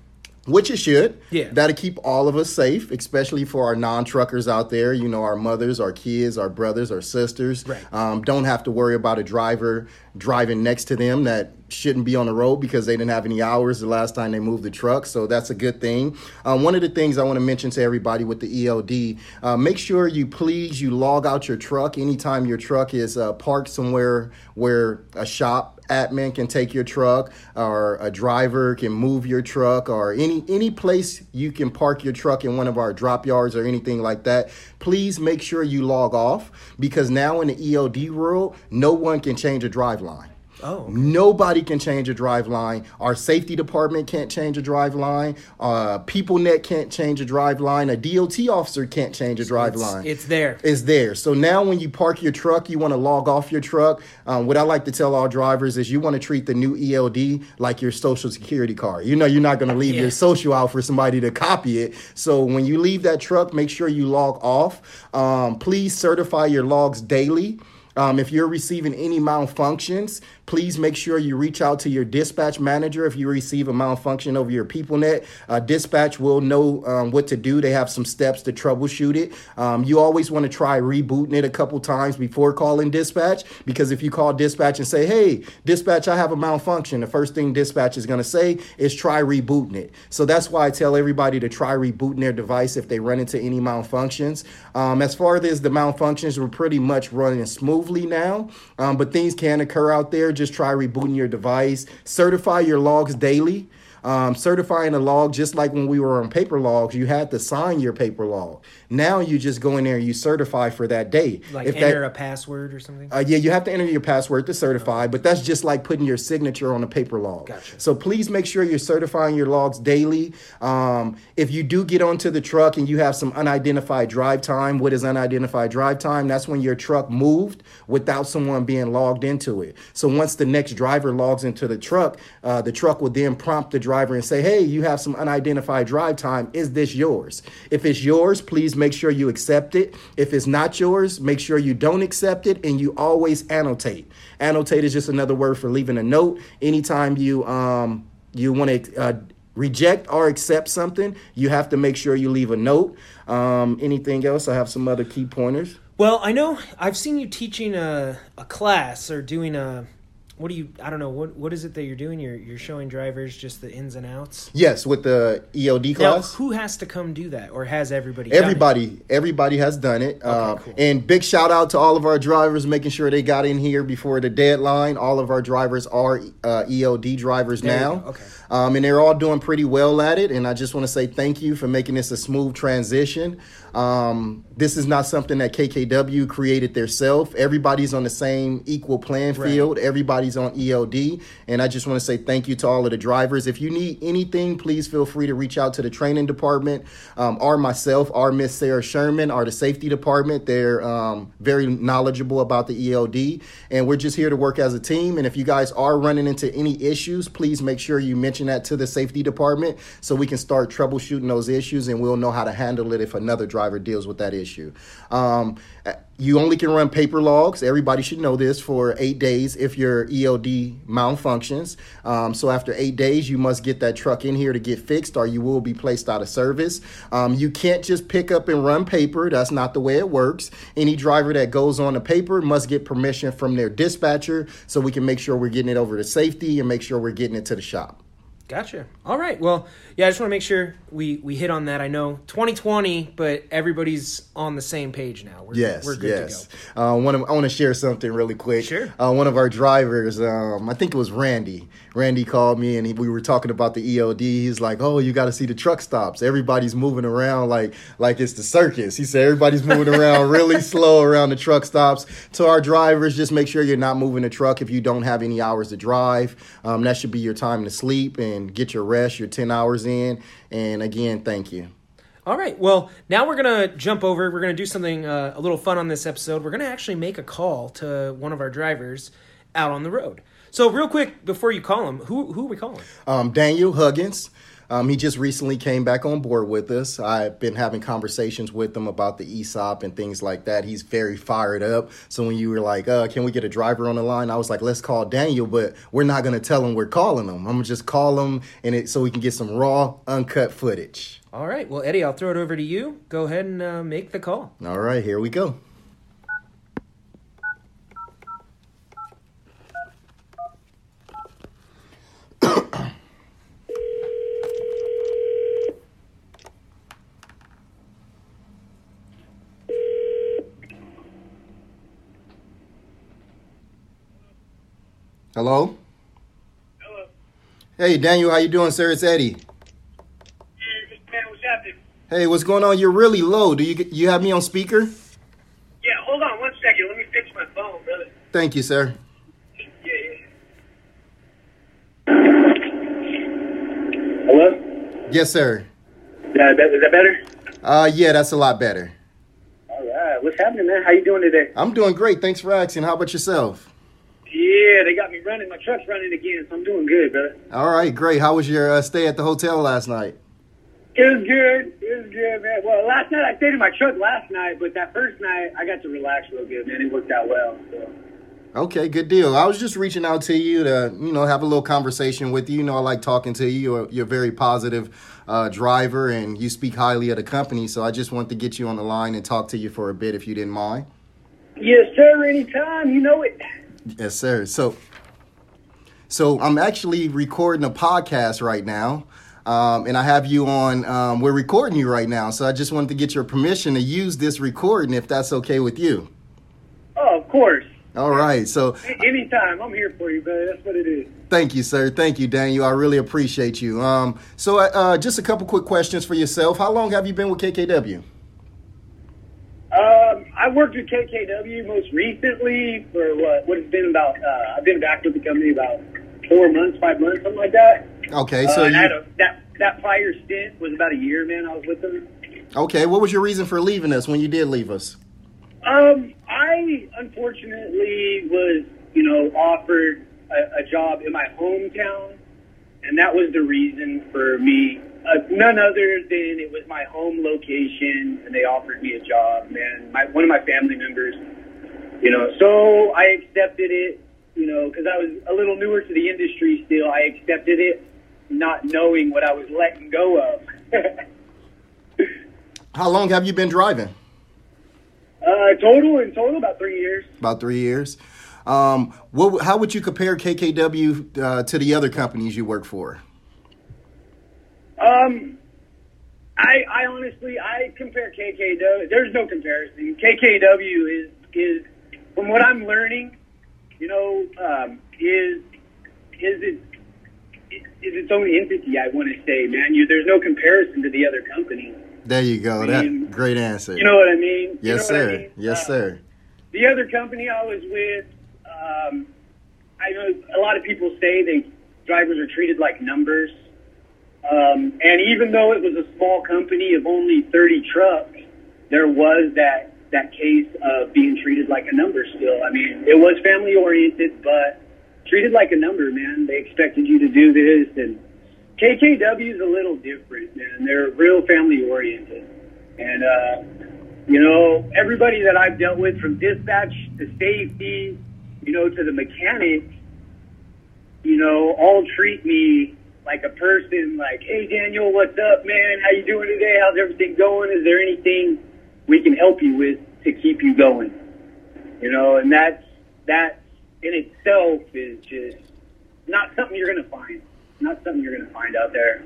Which it should. Yeah. That'll keep all of us safe, especially for our non truckers out there. You know, our mothers, our kids, our brothers, our sisters. Right. Um, don't have to worry about a driver driving next to them that shouldn't be on the road because they didn't have any hours the last time they moved the truck. So that's a good thing. Um, one of the things I want to mention to everybody with the ELD, uh, make sure you please you log out your truck anytime your truck is uh, parked somewhere where a shop admin can take your truck or a driver can move your truck or any any place you can park your truck in one of our drop yards or anything like that please make sure you log off because now in the eld world no one can change a drive line Oh, okay. Nobody can change a drive line. Our safety department can't change a drive line. Uh, PeopleNet can't change a drive line. A DOT officer can't change a drive It's- line It's there. is there. So now when you park your truck, you want to log off your truck. Um, what I like to tell all drivers is you want to treat the new ELD like your social security card. You know you're not going to leave Yeah. your social out for somebody to copy it. So when you leave that truck, make sure you log off. Um, please certify your logs daily. Um, if you're receiving any malfunctions, please make sure you reach out to your dispatch manager. If you receive a malfunction over your PeopleNet, uh, dispatch will know um, what to do. They have some steps to troubleshoot it. Um, you always want to try rebooting it a couple times before calling dispatch because if you call dispatch and say, "Hey, dispatch, I have a malfunction," the first thing dispatch is going to say is try rebooting it. So that's why I tell everybody to try rebooting their device if they run into any malfunctions. Um, as far as the malfunctions, we're pretty much running smoothly now, um, but things can occur out there. Just try rebooting your device. Certify your logs daily. Um, certifying a log, just like when we were on paper logs, you had to sign your paper log. Now you just go in there and you certify for that day. Like If that- enter a password or something. uh, yeah, you have to enter your password to certify, but that's just like putting your signature on a paper log. Gotcha. So please make sure you're certifying your logs daily. Um, if you do get onto the truck and you have some unidentified drive time, what is unidentified drive time? That's when your truck moved without someone being logged into it. So once the next driver logs into the truck, uh, the truck will then prompt the driver and say, "Hey, you have some unidentified drive time. Is this yours? If it's yours, please make sure you accept it. If it's not yours, make sure you don't accept it and you always annotate. Annotate is just another word for leaving a note. Anytime you um you want to uh, reject or accept something, you have to make sure you leave a note. Um, anything else? I have some other key pointers. Well, I know I've seen you teaching a, a class or doing a what do you I don't know what what is it that you're doing? You're you're showing drivers just the ins and outs. Yes, with the ELD class. Now, who has to come do that, or has everybody? done it? Everybody, everybody has done it. uh, cool. And big shout out to all of our drivers, making sure they got in here before the deadline. All of our drivers are uh, ELD drivers There now. Okay. Um, and they're all doing pretty well at it. And I just want to say thank you for making this a smooth transition. Um, this is not something that KKW created themselves. Everybody's on the same equal playing Right. field. Everybody's on ELD. And I just want to say thank you to all of the drivers. If you need anything, please feel free to reach out to the training department um, or myself or Miss Sarah Sherman or the safety department. They're um, very knowledgeable about the ELD. And we're just here to work as a team. And if you guys are running into any issues, please make sure you mention that to the safety department so we can start troubleshooting those issues and we'll know how to handle it if another driver deals with that issue. Um, you only can run paper logs. Everybody should know this for eight days if your ELD malfunctions. Um, so after eight days, you must get that truck in here to get fixed, or you will be placed out of service. Um, you can't just pick up and run paper. That's not the way it works. Any driver that goes on the paper must get permission from their dispatcher, so we can make sure we're getting it over to safety and make sure we're getting it to the shop. Gotcha. All right. Well, yeah, I just want to make sure we, we hit on that. I know 2020, but everybody's on the same page now. We're, Yes, we're good yes. to go. Uh, one of, I want to share something really quick. Sure. Uh, one of our drivers, um, I think it was Randy. Randy called me and he, we were talking about the ELD. He's like, "Oh, you got to see the truck stops. Everybody's moving around like like it's the circus." He said everybody's moving around really slow around the truck stops. To our drivers, just make sure you're not moving the truck if you don't have any hours to drive. Um, that should be your time to sleep and get your rest, your 10 hours in. And again, thank you. All right. Well, now we're going to jump over. We're going to do something uh, a little fun on this episode. We're going to actually make a call to one of our drivers out on the road. So, real quick, before you call him, who, who are we calling? Um, Daniel Huggins. Um, he just recently came back on board with us. I've been having conversations with him about the ESOP and things like that. He's very fired up. So when you were like, uh, "Can we get a driver on the line?" I was like, "Let's call Daniel," but we're not going to tell him we're calling him. I'm gonna just call him and it so we can get some raw, uncut footage. All right. Well, Eddie, I'll throw it over to you. Go ahead and uh, make the call. All right, here we go. Hello. Hello. Hey Daniel, how you doing, sir? It's Eddie. Hey, man, what's happening? Hey, what's going on? You're really low. Do you you have me on speaker? Yeah, hold on one second. Let me fix my phone, brother. Thank you, sir. Yeah, yeah. Hello? Yes, sir. Yeah, that, is that better? Uh, yeah, that's a lot better. All right. What's happening, man? How you doing today? I'm doing great. Thanks for asking. How about yourself? Yeah, they got me running. My truck's running again, so I'm doing good, brother. All right, great. How was your uh, stay at the hotel last night? It was good. It was good, man. Well, last night I stayed in my truck last night, but that first night I got to relax real good, man. It worked out well. So. Okay, good deal. I was just reaching out to you to, you know, have a little conversation with you. You know, I like talking to you. You're, you're a very positive uh, driver and you speak highly of the company. So I just wanted to get you on the line and talk to you for a bit if you didn't mind. Yes, sir. Anytime. You know it. Yes, sir. So, so I'm actually recording a podcast right now, um, and I have you on. Um, we're recording you right now, so I just wanted to get your permission to use this recording, if that's okay with you. Oh, of course. All right. So, Anytime. I'm here for you, brother. That's what it is. thank you, sir. Thank you, Daniel. I really appreciate you. Um, so, uh, just a couple quick questions for yourself. How long have you been with KKW? I worked with KKW most recently for what? What has been about? Uh, I've been back with the company about four months, five months, something like that. Okay. Uh, So, I you, had a, that that prior stint was about a year, man. I was with them. okay. What was your reason for leaving us when you did leave us? Um, I unfortunately was, you know, offered a, a job in my hometown, and that was the reason for me. Uh, none other than it was my home location, and they offered me a job. Man, my one of my family members, you know, so I accepted it. You know, because I was a little newer to the industry still. I accepted it, not knowing what I was letting go of. How long have you been driving? uh, total in total about three years. About three years. Um, what? How would you compare KKW uh, to the other companies you work for? Um, I, I honestly, I compare KKW. There's no comparison. KKW is is from what I'm learning, you know, um, is is it is its own entity. I want to say, man, you, there's no comparison to the other companies. There you go. I That great answer. You know what I mean? You yes, know sir. I mean? Yes, Uh, sir. The other company I was with, um, I know a lot of people say they drivers are treated like numbers. Um, and even though it was a small company of only 30 trucks, there was that, that case of being treated like a number still. I mean, it was family oriented, but treated like a number, man. They expected you to do this. And KKW is a little different, man. They're real family oriented. And, uh, you know, everybody that I've dealt with from dispatch to safety, you know, to the mechanics, you know, all treat me like a person, like, hey Daniel, what's up, man? How you doing today? How's everything going? Is there anything we can help you with to keep you going? You know, and that's that in itself is just not something you're gonna find. not something you're to find out there.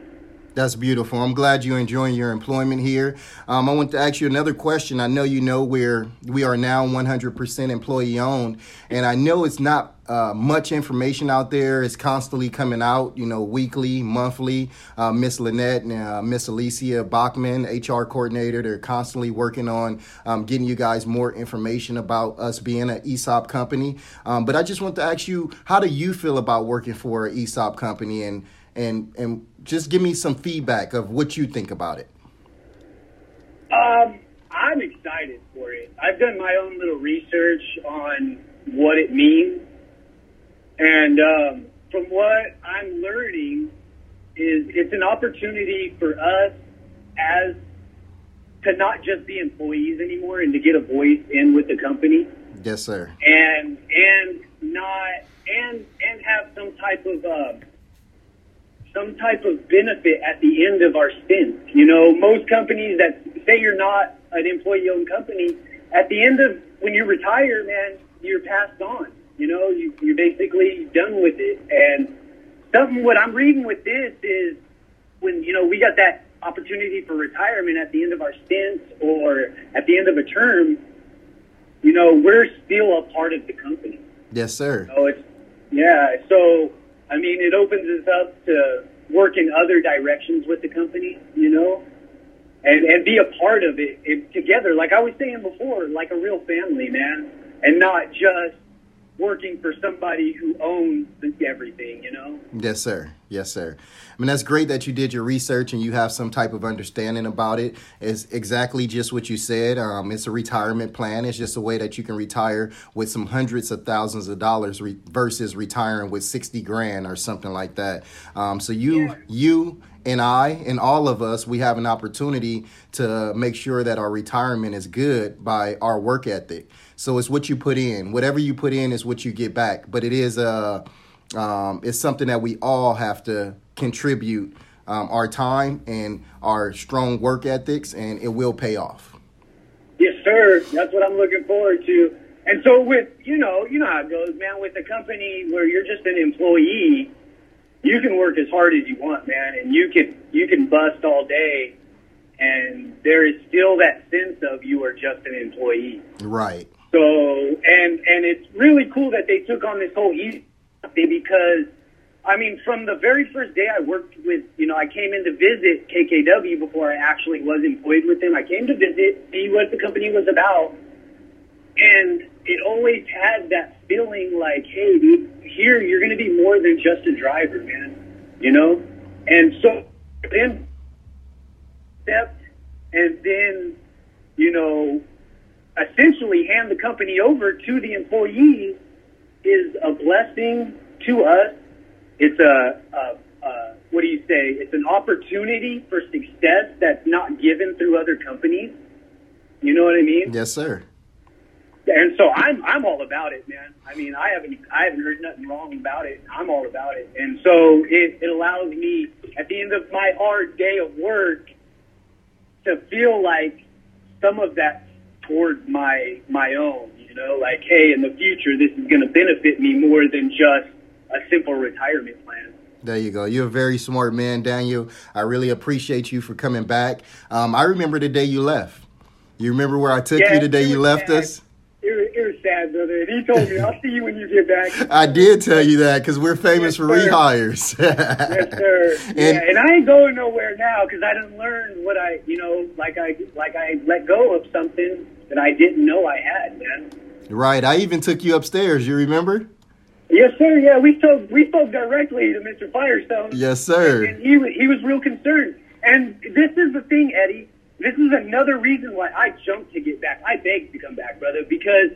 That's beautiful. I'm glad you're enjoying your employment here. Um, I want to ask you another question. I know you know we're we are now 100% employee owned, and I know it's not uh, much information out there. It's constantly coming out, you know, weekly, monthly. Uh, Miss Lynette and uh, Miss Alicia Bachman, HR coordinator, they're constantly working on um, getting you guys more information about us being an ESOP company. Um, but I just want to ask you, how do you feel about working for an ESOP company and and and just give me some feedback of what you think about it. Um, I'm excited for it. I've done my own little research on what it means, and um, from what I'm learning, is it's an opportunity for us as to not just be employees anymore and to get a voice in with the company. Yes, sir. And and not and and have some type of uh, some type of benefit at the end of our stint. You know, most companies that say you're not an employee owned company, at the end of when you retire, man, you're passed on. You know, you, you're basically done with it. And something what I'm reading with this is when, you know, we got that opportunity for retirement at the end of our stints or at the end of a term, you know, we're still a part of the company. Yes, sir. So it's, yeah, so I mean, it opens us up to work in other directions with the company, you know, and and be a part of it, it together. Like I was saying before, like a real family, man, and not just working for somebody who owns everything, you know? Yes, sir. Yes, sir. I mean, that's great that you did your research and you have some type of understanding about it. It's exactly just what you said. Um, it's a retirement plan. It's just a way that you can retire with some hundreds of thousands of dollars re- versus retiring with 60 grand or something like that. Um, so you, yeah. you, and I and all of us, we have an opportunity to make sure that our retirement is good by our work ethic. So it's what you put in. Whatever you put in is what you get back. But it is a, uh, um, it's something that we all have to contribute um, our time and our strong work ethics, and it will pay off. Yes, sir. That's what I'm looking forward to. And so with you know, you know how it goes, man. With a company where you're just an employee, you can work as hard as you want, man, and you can you can bust all day, and there is still that sense of you are just an employee. Right. So and and it's really cool that they took on this whole thing because I mean, from the very first day I worked with, you know, I came in to visit KKW before I actually was employed with them. I came to visit, see what the company was about, and it always had that feeling like, hey, dude, here you're going to be more than just a driver, man. You know, and so then stepped, and then you know, essentially hand the company over to the employees is a blessing to us. It's a, a, a what do you say? It's an opportunity for success that's not given through other companies. You know what I mean? Yes, sir and so I'm I'm all about it, man. I mean, I haven't I haven't heard nothing wrong about it. I'm all about it, and so it, it allows me at the end of my hard day of work to feel like some of that towards my my own. You know, like hey, in the future, this is going to benefit me more than just a simple retirement plan. There you go. You're a very smart man, Daniel. I really appreciate you for coming back. Um, I remember the day you left. You remember where I took yeah, you the day you left bad. us? sad, brother. And he told me, I'll see you when you get back. I did tell you that because we're famous yes, for sir. rehires. yes, sir. And, yeah, and I ain't going nowhere now because I didn't learn what I, you know, like I, like I let go of something that I didn't know I had, man. Right. I even took you upstairs. You remember? Yes, sir. Yeah, we spoke. We spoke directly to Mr. Firestone. Yes, sir. And, he he was real concerned. And this is the thing, Eddie. This is another reason why I jumped to get back. I begged to come back, brother, because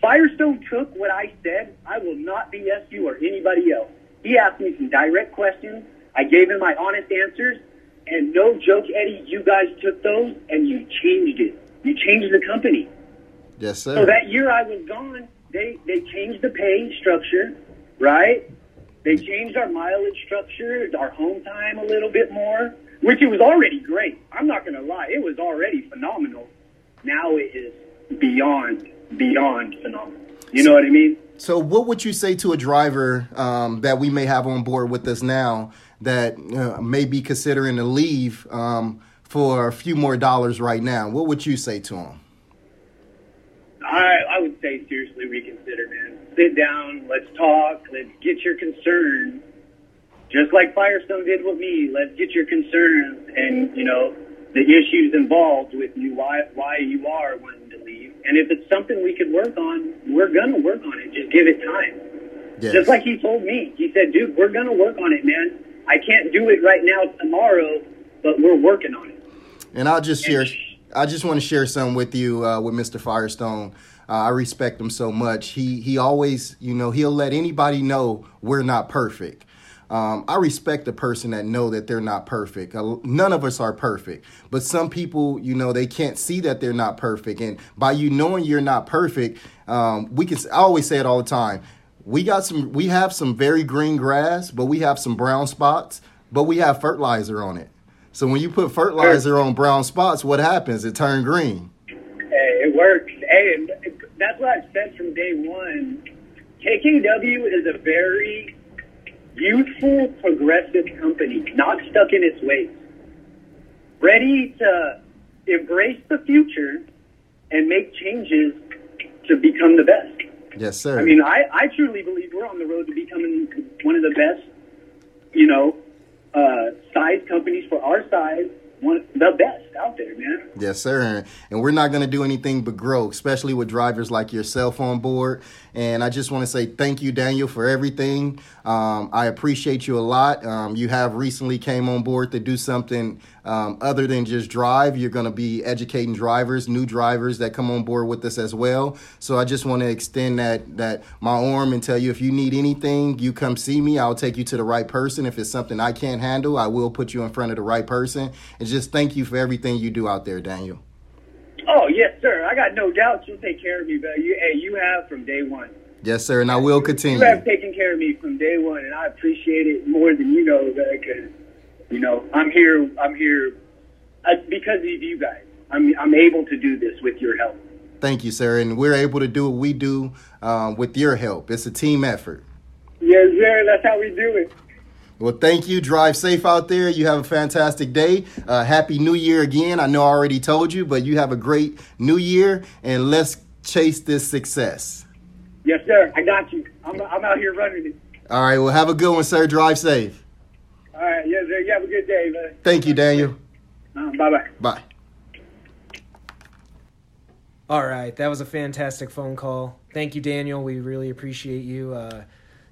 Firestone took what I said. I will not BS you or anybody else. He asked me some direct questions. I gave him my honest answers. And no joke, Eddie, you guys took those and you changed it. You changed the company. Yes, sir. So that year I was gone, they, they changed the pay structure, right? They changed our mileage structure, our home time a little bit more, which it was already great. I'm not going to lie. It was already phenomenal. Now it is beyond beyond phenomenal. You know what I mean? So, what would you say to a driver um, that we may have on board with us now that uh, may be considering to leave um, for a few more dollars right now, what would you say to them? I, I would say seriously reconsider, man. Sit down, let's talk, let's get your concerns. Just like Firestone did with me, let's get your concerns and, you know, the issues involved with you, why, why you are wanting to leave. And if it's something we could work on, we're going to work on it. Just give it time. Yes. Just like he told me. He said, dude, we're going to work on it, man. I can't do it right now tomorrow, but we're working on it. And I'll just share. I just want to share something with you uh, with Mr. Firestone. Uh, I respect him so much. He he always, you know, he'll let anybody know we're not perfect. Um, I respect the person that know that they're not perfect. Uh, none of us are perfect, but some people, you know, they can't see that they're not perfect. And by you knowing you're not perfect, um, we can. I always say it all the time. We got some. We have some very green grass, but we have some brown spots. But we have fertilizer on it. So when you put fertilizer on brown spots, what happens? It turn green. Hey, it works. Hey, that's what I've said from day one. KKW is a very youthful, progressive company, not stuck in its ways. Ready to embrace the future and make changes to become the best. Yes, sir. I mean, I, I truly believe we're on the road to becoming one of the best, you know, uh, size companies for our size, one the best out there, man. Yes, sir. And we're not going to do anything but grow, especially with drivers like yourself on board. And I just want to say thank you, Daniel, for everything. Um, I appreciate you a lot. Um, you have recently came on board to do something um, other than just drive. You're going to be educating drivers, new drivers that come on board with us as well. So I just want to extend that that my arm and tell you if you need anything, you come see me. I'll take you to the right person. If it's something I can't handle, I will put you in front of the right person. And just thank you for everything you do out there, Daniel. Oh yes, sir. I got no doubt you'll take care of me, but you hey, you have from day one. Yes, sir, and I will continue. You have taken care of me from day one, and I appreciate it more than you know. Because you know I'm here. I'm here uh, because of you guys. I'm I'm able to do this with your help. Thank you, sir, and we're able to do what we do um, with your help. It's a team effort. Yes, sir. That's how we do it. Well, thank you. Drive safe out there. You have a fantastic day. Uh, happy New Year again. I know I already told you, but you have a great New Year, and let's chase this success. Yes, sir. I got you. I'm I'm out here running it. All right. Well, have a good one, sir. Drive safe. All right. Sir. You have a good day, man. Thank you, Daniel. Uh, bye bye. Bye. All right, that was a fantastic phone call. Thank you, Daniel. We really appreciate you. Uh,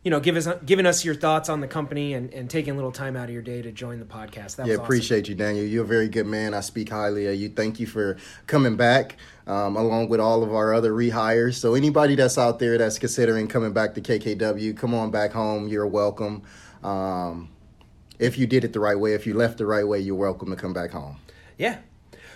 you know, give us giving us your thoughts on the company and, and taking a little time out of your day to join the podcast. That yeah, was awesome. appreciate you, Daniel. You're a very good man. I speak highly of you. Thank you for coming back, um, along with all of our other rehires. So anybody that's out there that's considering coming back to KKW, come on back home. You're welcome. Um, if you did it the right way, if you left the right way, you're welcome to come back home. Yeah.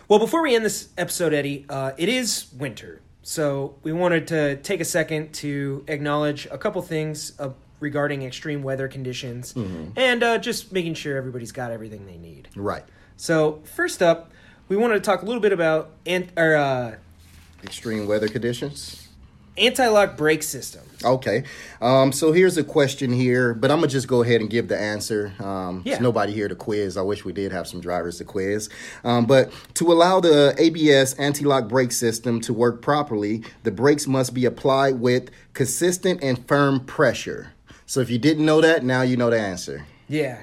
Well, before we end this episode, Eddie, uh, it is winter. So we wanted to take a second to acknowledge a couple things uh, regarding extreme weather conditions and uh, just making sure everybody's got everything they need. Right. So first up, we wanted to talk a little bit about ant- or, uh, Extreme weather conditions. Anti-lock brake system. Okay. Um, so here's a question here, but I'm gonna just go ahead and give the answer. Um, Yeah. There's nobody here to quiz. I wish we did have some drivers to quiz. Um, but to allow the ABS anti-lock brake system to work properly, the brakes must be applied with consistent and firm pressure. So if you didn't know that, now you know the answer. Yeah.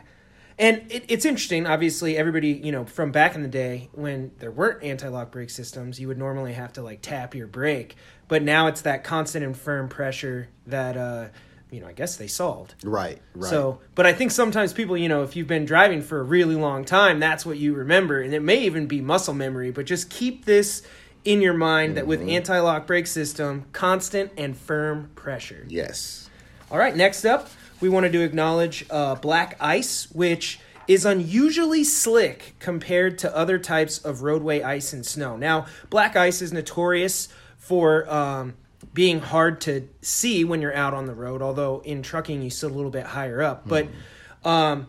And it, it's interesting. Obviously, everybody, you know, from back in the day when there weren't anti lock brake systems, you would normally have to like tap your brake. But now it's that constant and firm pressure that, uh, you know, I guess they solved. Right. Right. So, but I think sometimes people, you know, if you've been driving for a really long time, that's what you remember. And it may even be muscle memory, but just keep this in your mind that with anti lock brake system, constant and firm pressure. yes. All right, next up, we wanted to acknowledge uh, black ice, which is unusually slick compared to other types of roadway ice and snow. Now, black ice is notorious for um, being hard to see when you're out on the road, although in trucking you sit a little bit higher up. But um,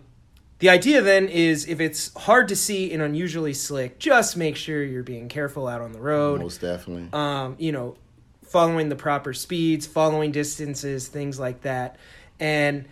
the idea then is if it's hard to see and unusually slick, just make sure you're being careful out on the road Most definitely. um, you know, following the proper speeds, following distances, things like that. And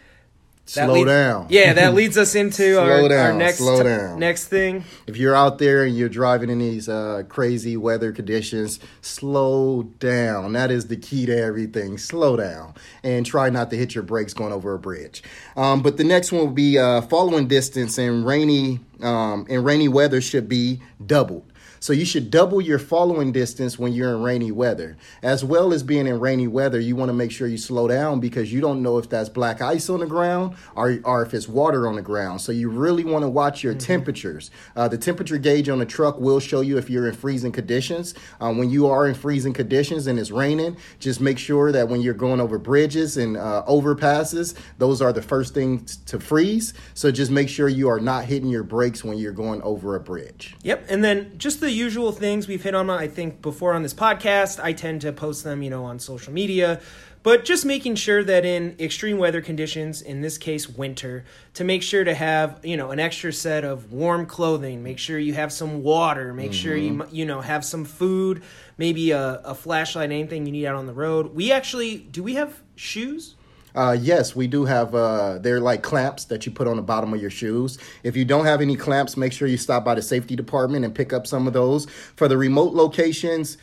That Slow down. Yeah, that leads us into our, our next slow t- down. next thing. If you're out there and you're driving in these uh, crazy weather conditions, slow down. That is the key to everything. Slow down and try not to hit your brakes going over a bridge. Um, but the next one will be uh, following distance and rainy um, in rainy weather should be doubled. So you should double your following distance when you're in rainy weather. As well as being in rainy weather, you want to make sure you slow down because you don't know if that's black ice on the ground or, or if it's water on the ground. So you really want to watch your temperatures. Uh, the temperature gauge on the truck will show you if you're in freezing conditions. Um, when you are in freezing conditions and it's raining, just make sure that when you're going over bridges and uh, overpasses, those are the first things to freeze. So just make sure you are not hitting your brakes when you're going over a bridge. Yep, and then just the usual things we've hit on. I think before on this podcast, I tend to post them, you know, on social media. But just making sure that in extreme weather conditions, in this case winter, to make sure to have you know an extra set of warm clothing. Make sure you have some water. Make sure you mm-hmm. you know have some food, maybe a, a flashlight, anything you need out on the road. We actually do we have shoes? Uh, yes, we do have. Uh, they're like clamps that you put on the bottom of your shoes. If you don't have any clamps, make sure you stop by the safety department and pick up some of those. For the remote locations,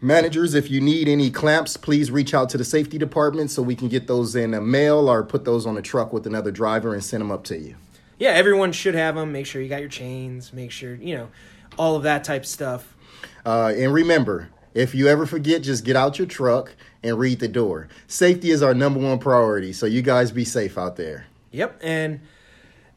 managers, if you need any clamps, please reach out to the safety department so we can get those in a mail or put those on a truck with another driver and send them up to you. Yeah, everyone should have them. Make sure you got your chains. Make sure you know all of that type stuff. Uh, and remember, if you ever forget, just get out your truck and read the door. Safety is our number one priority, so you guys be safe out there. Yep. And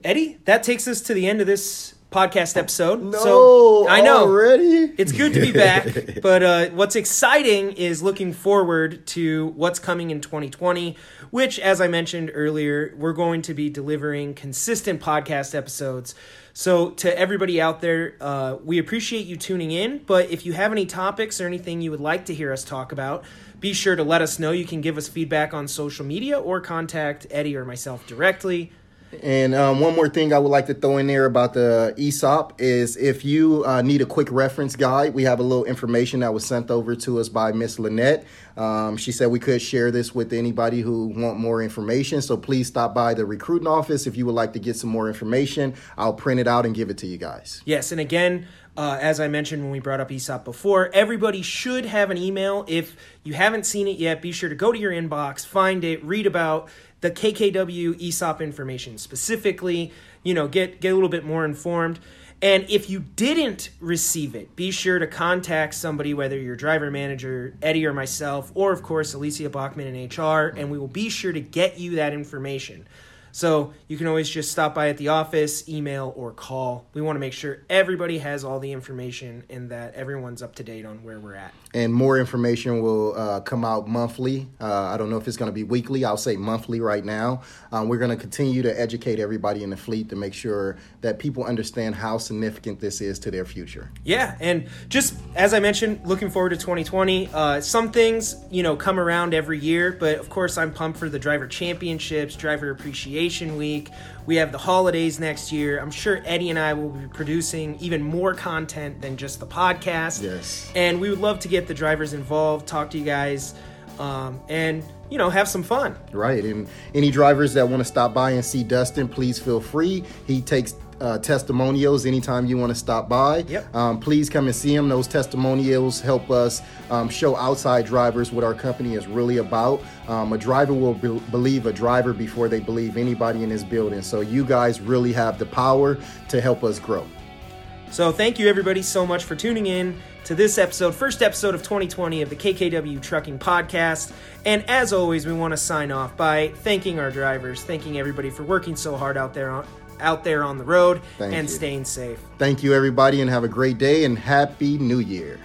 Eddie, that takes us to the end of this podcast episode. No, so I know already. it's good to be back, but uh, what's exciting is looking forward to what's coming in 2020, which, as I mentioned earlier, we're going to be delivering consistent podcast episodes. So, to everybody out there, uh, we appreciate you tuning in. But if you have any topics or anything you would like to hear us talk about, be sure to let us know. You can give us feedback on social media or contact Eddie or myself directly. And um, one more thing I would like to throw in there about the ESOP is if you uh, need a quick reference guide, we have a little information that was sent over to us by Miss Lynette. Um, she said we could share this with anybody who want more information. So please stop by the recruiting office if you would like to get some more information. I'll print it out and give it to you guys. Yes, and again, uh, as I mentioned when we brought up ESOP before, everybody should have an email. If you haven't seen it yet, be sure to go to your inbox, find it, read about the KKW ESOP information specifically. You know, get get a little bit more informed. And if you didn't receive it, be sure to contact somebody, whether your driver manager, Eddie or myself, or of course Alicia Bachman in HR, and we will be sure to get you that information. So you can always just stop by at the office, email, or call. We want to make sure everybody has all the information and that everyone's up to date on where we're at. And more information will uh, come out monthly. Uh, I don't know if it's going to be weekly. I'll say monthly right now. Um, we're going to continue to educate everybody in the fleet to make sure that people understand how significant this is to their future. Yeah, and just as I mentioned, looking forward to 2020. Uh, some things, you know, come around every year, but of course, I'm pumped for the driver championships, driver appreciation week. We have the holidays next year. I'm sure Eddie and I will be producing even more content than just the podcast. Yes. And we would love to get the drivers involved, talk to you guys, um, and, you know, have some fun. Right. And any drivers that want to stop by and see Dustin, please feel free. He takes uh, testimonials anytime you want to stop by. Yep. Um, please come and see them. Those testimonials help us um, show outside drivers what our company is really about. Um, a driver will be- believe a driver before they believe anybody in this building. So you guys really have the power to help us grow. So thank you everybody so much for tuning in to this episode, first episode of 2020 of the KKW Trucking Podcast. And as always, we want to sign off by thanking our drivers, thanking everybody for working so hard out there on out there on the road Thank and you. staying safe. Thank you, everybody, and have a great day and happy new year.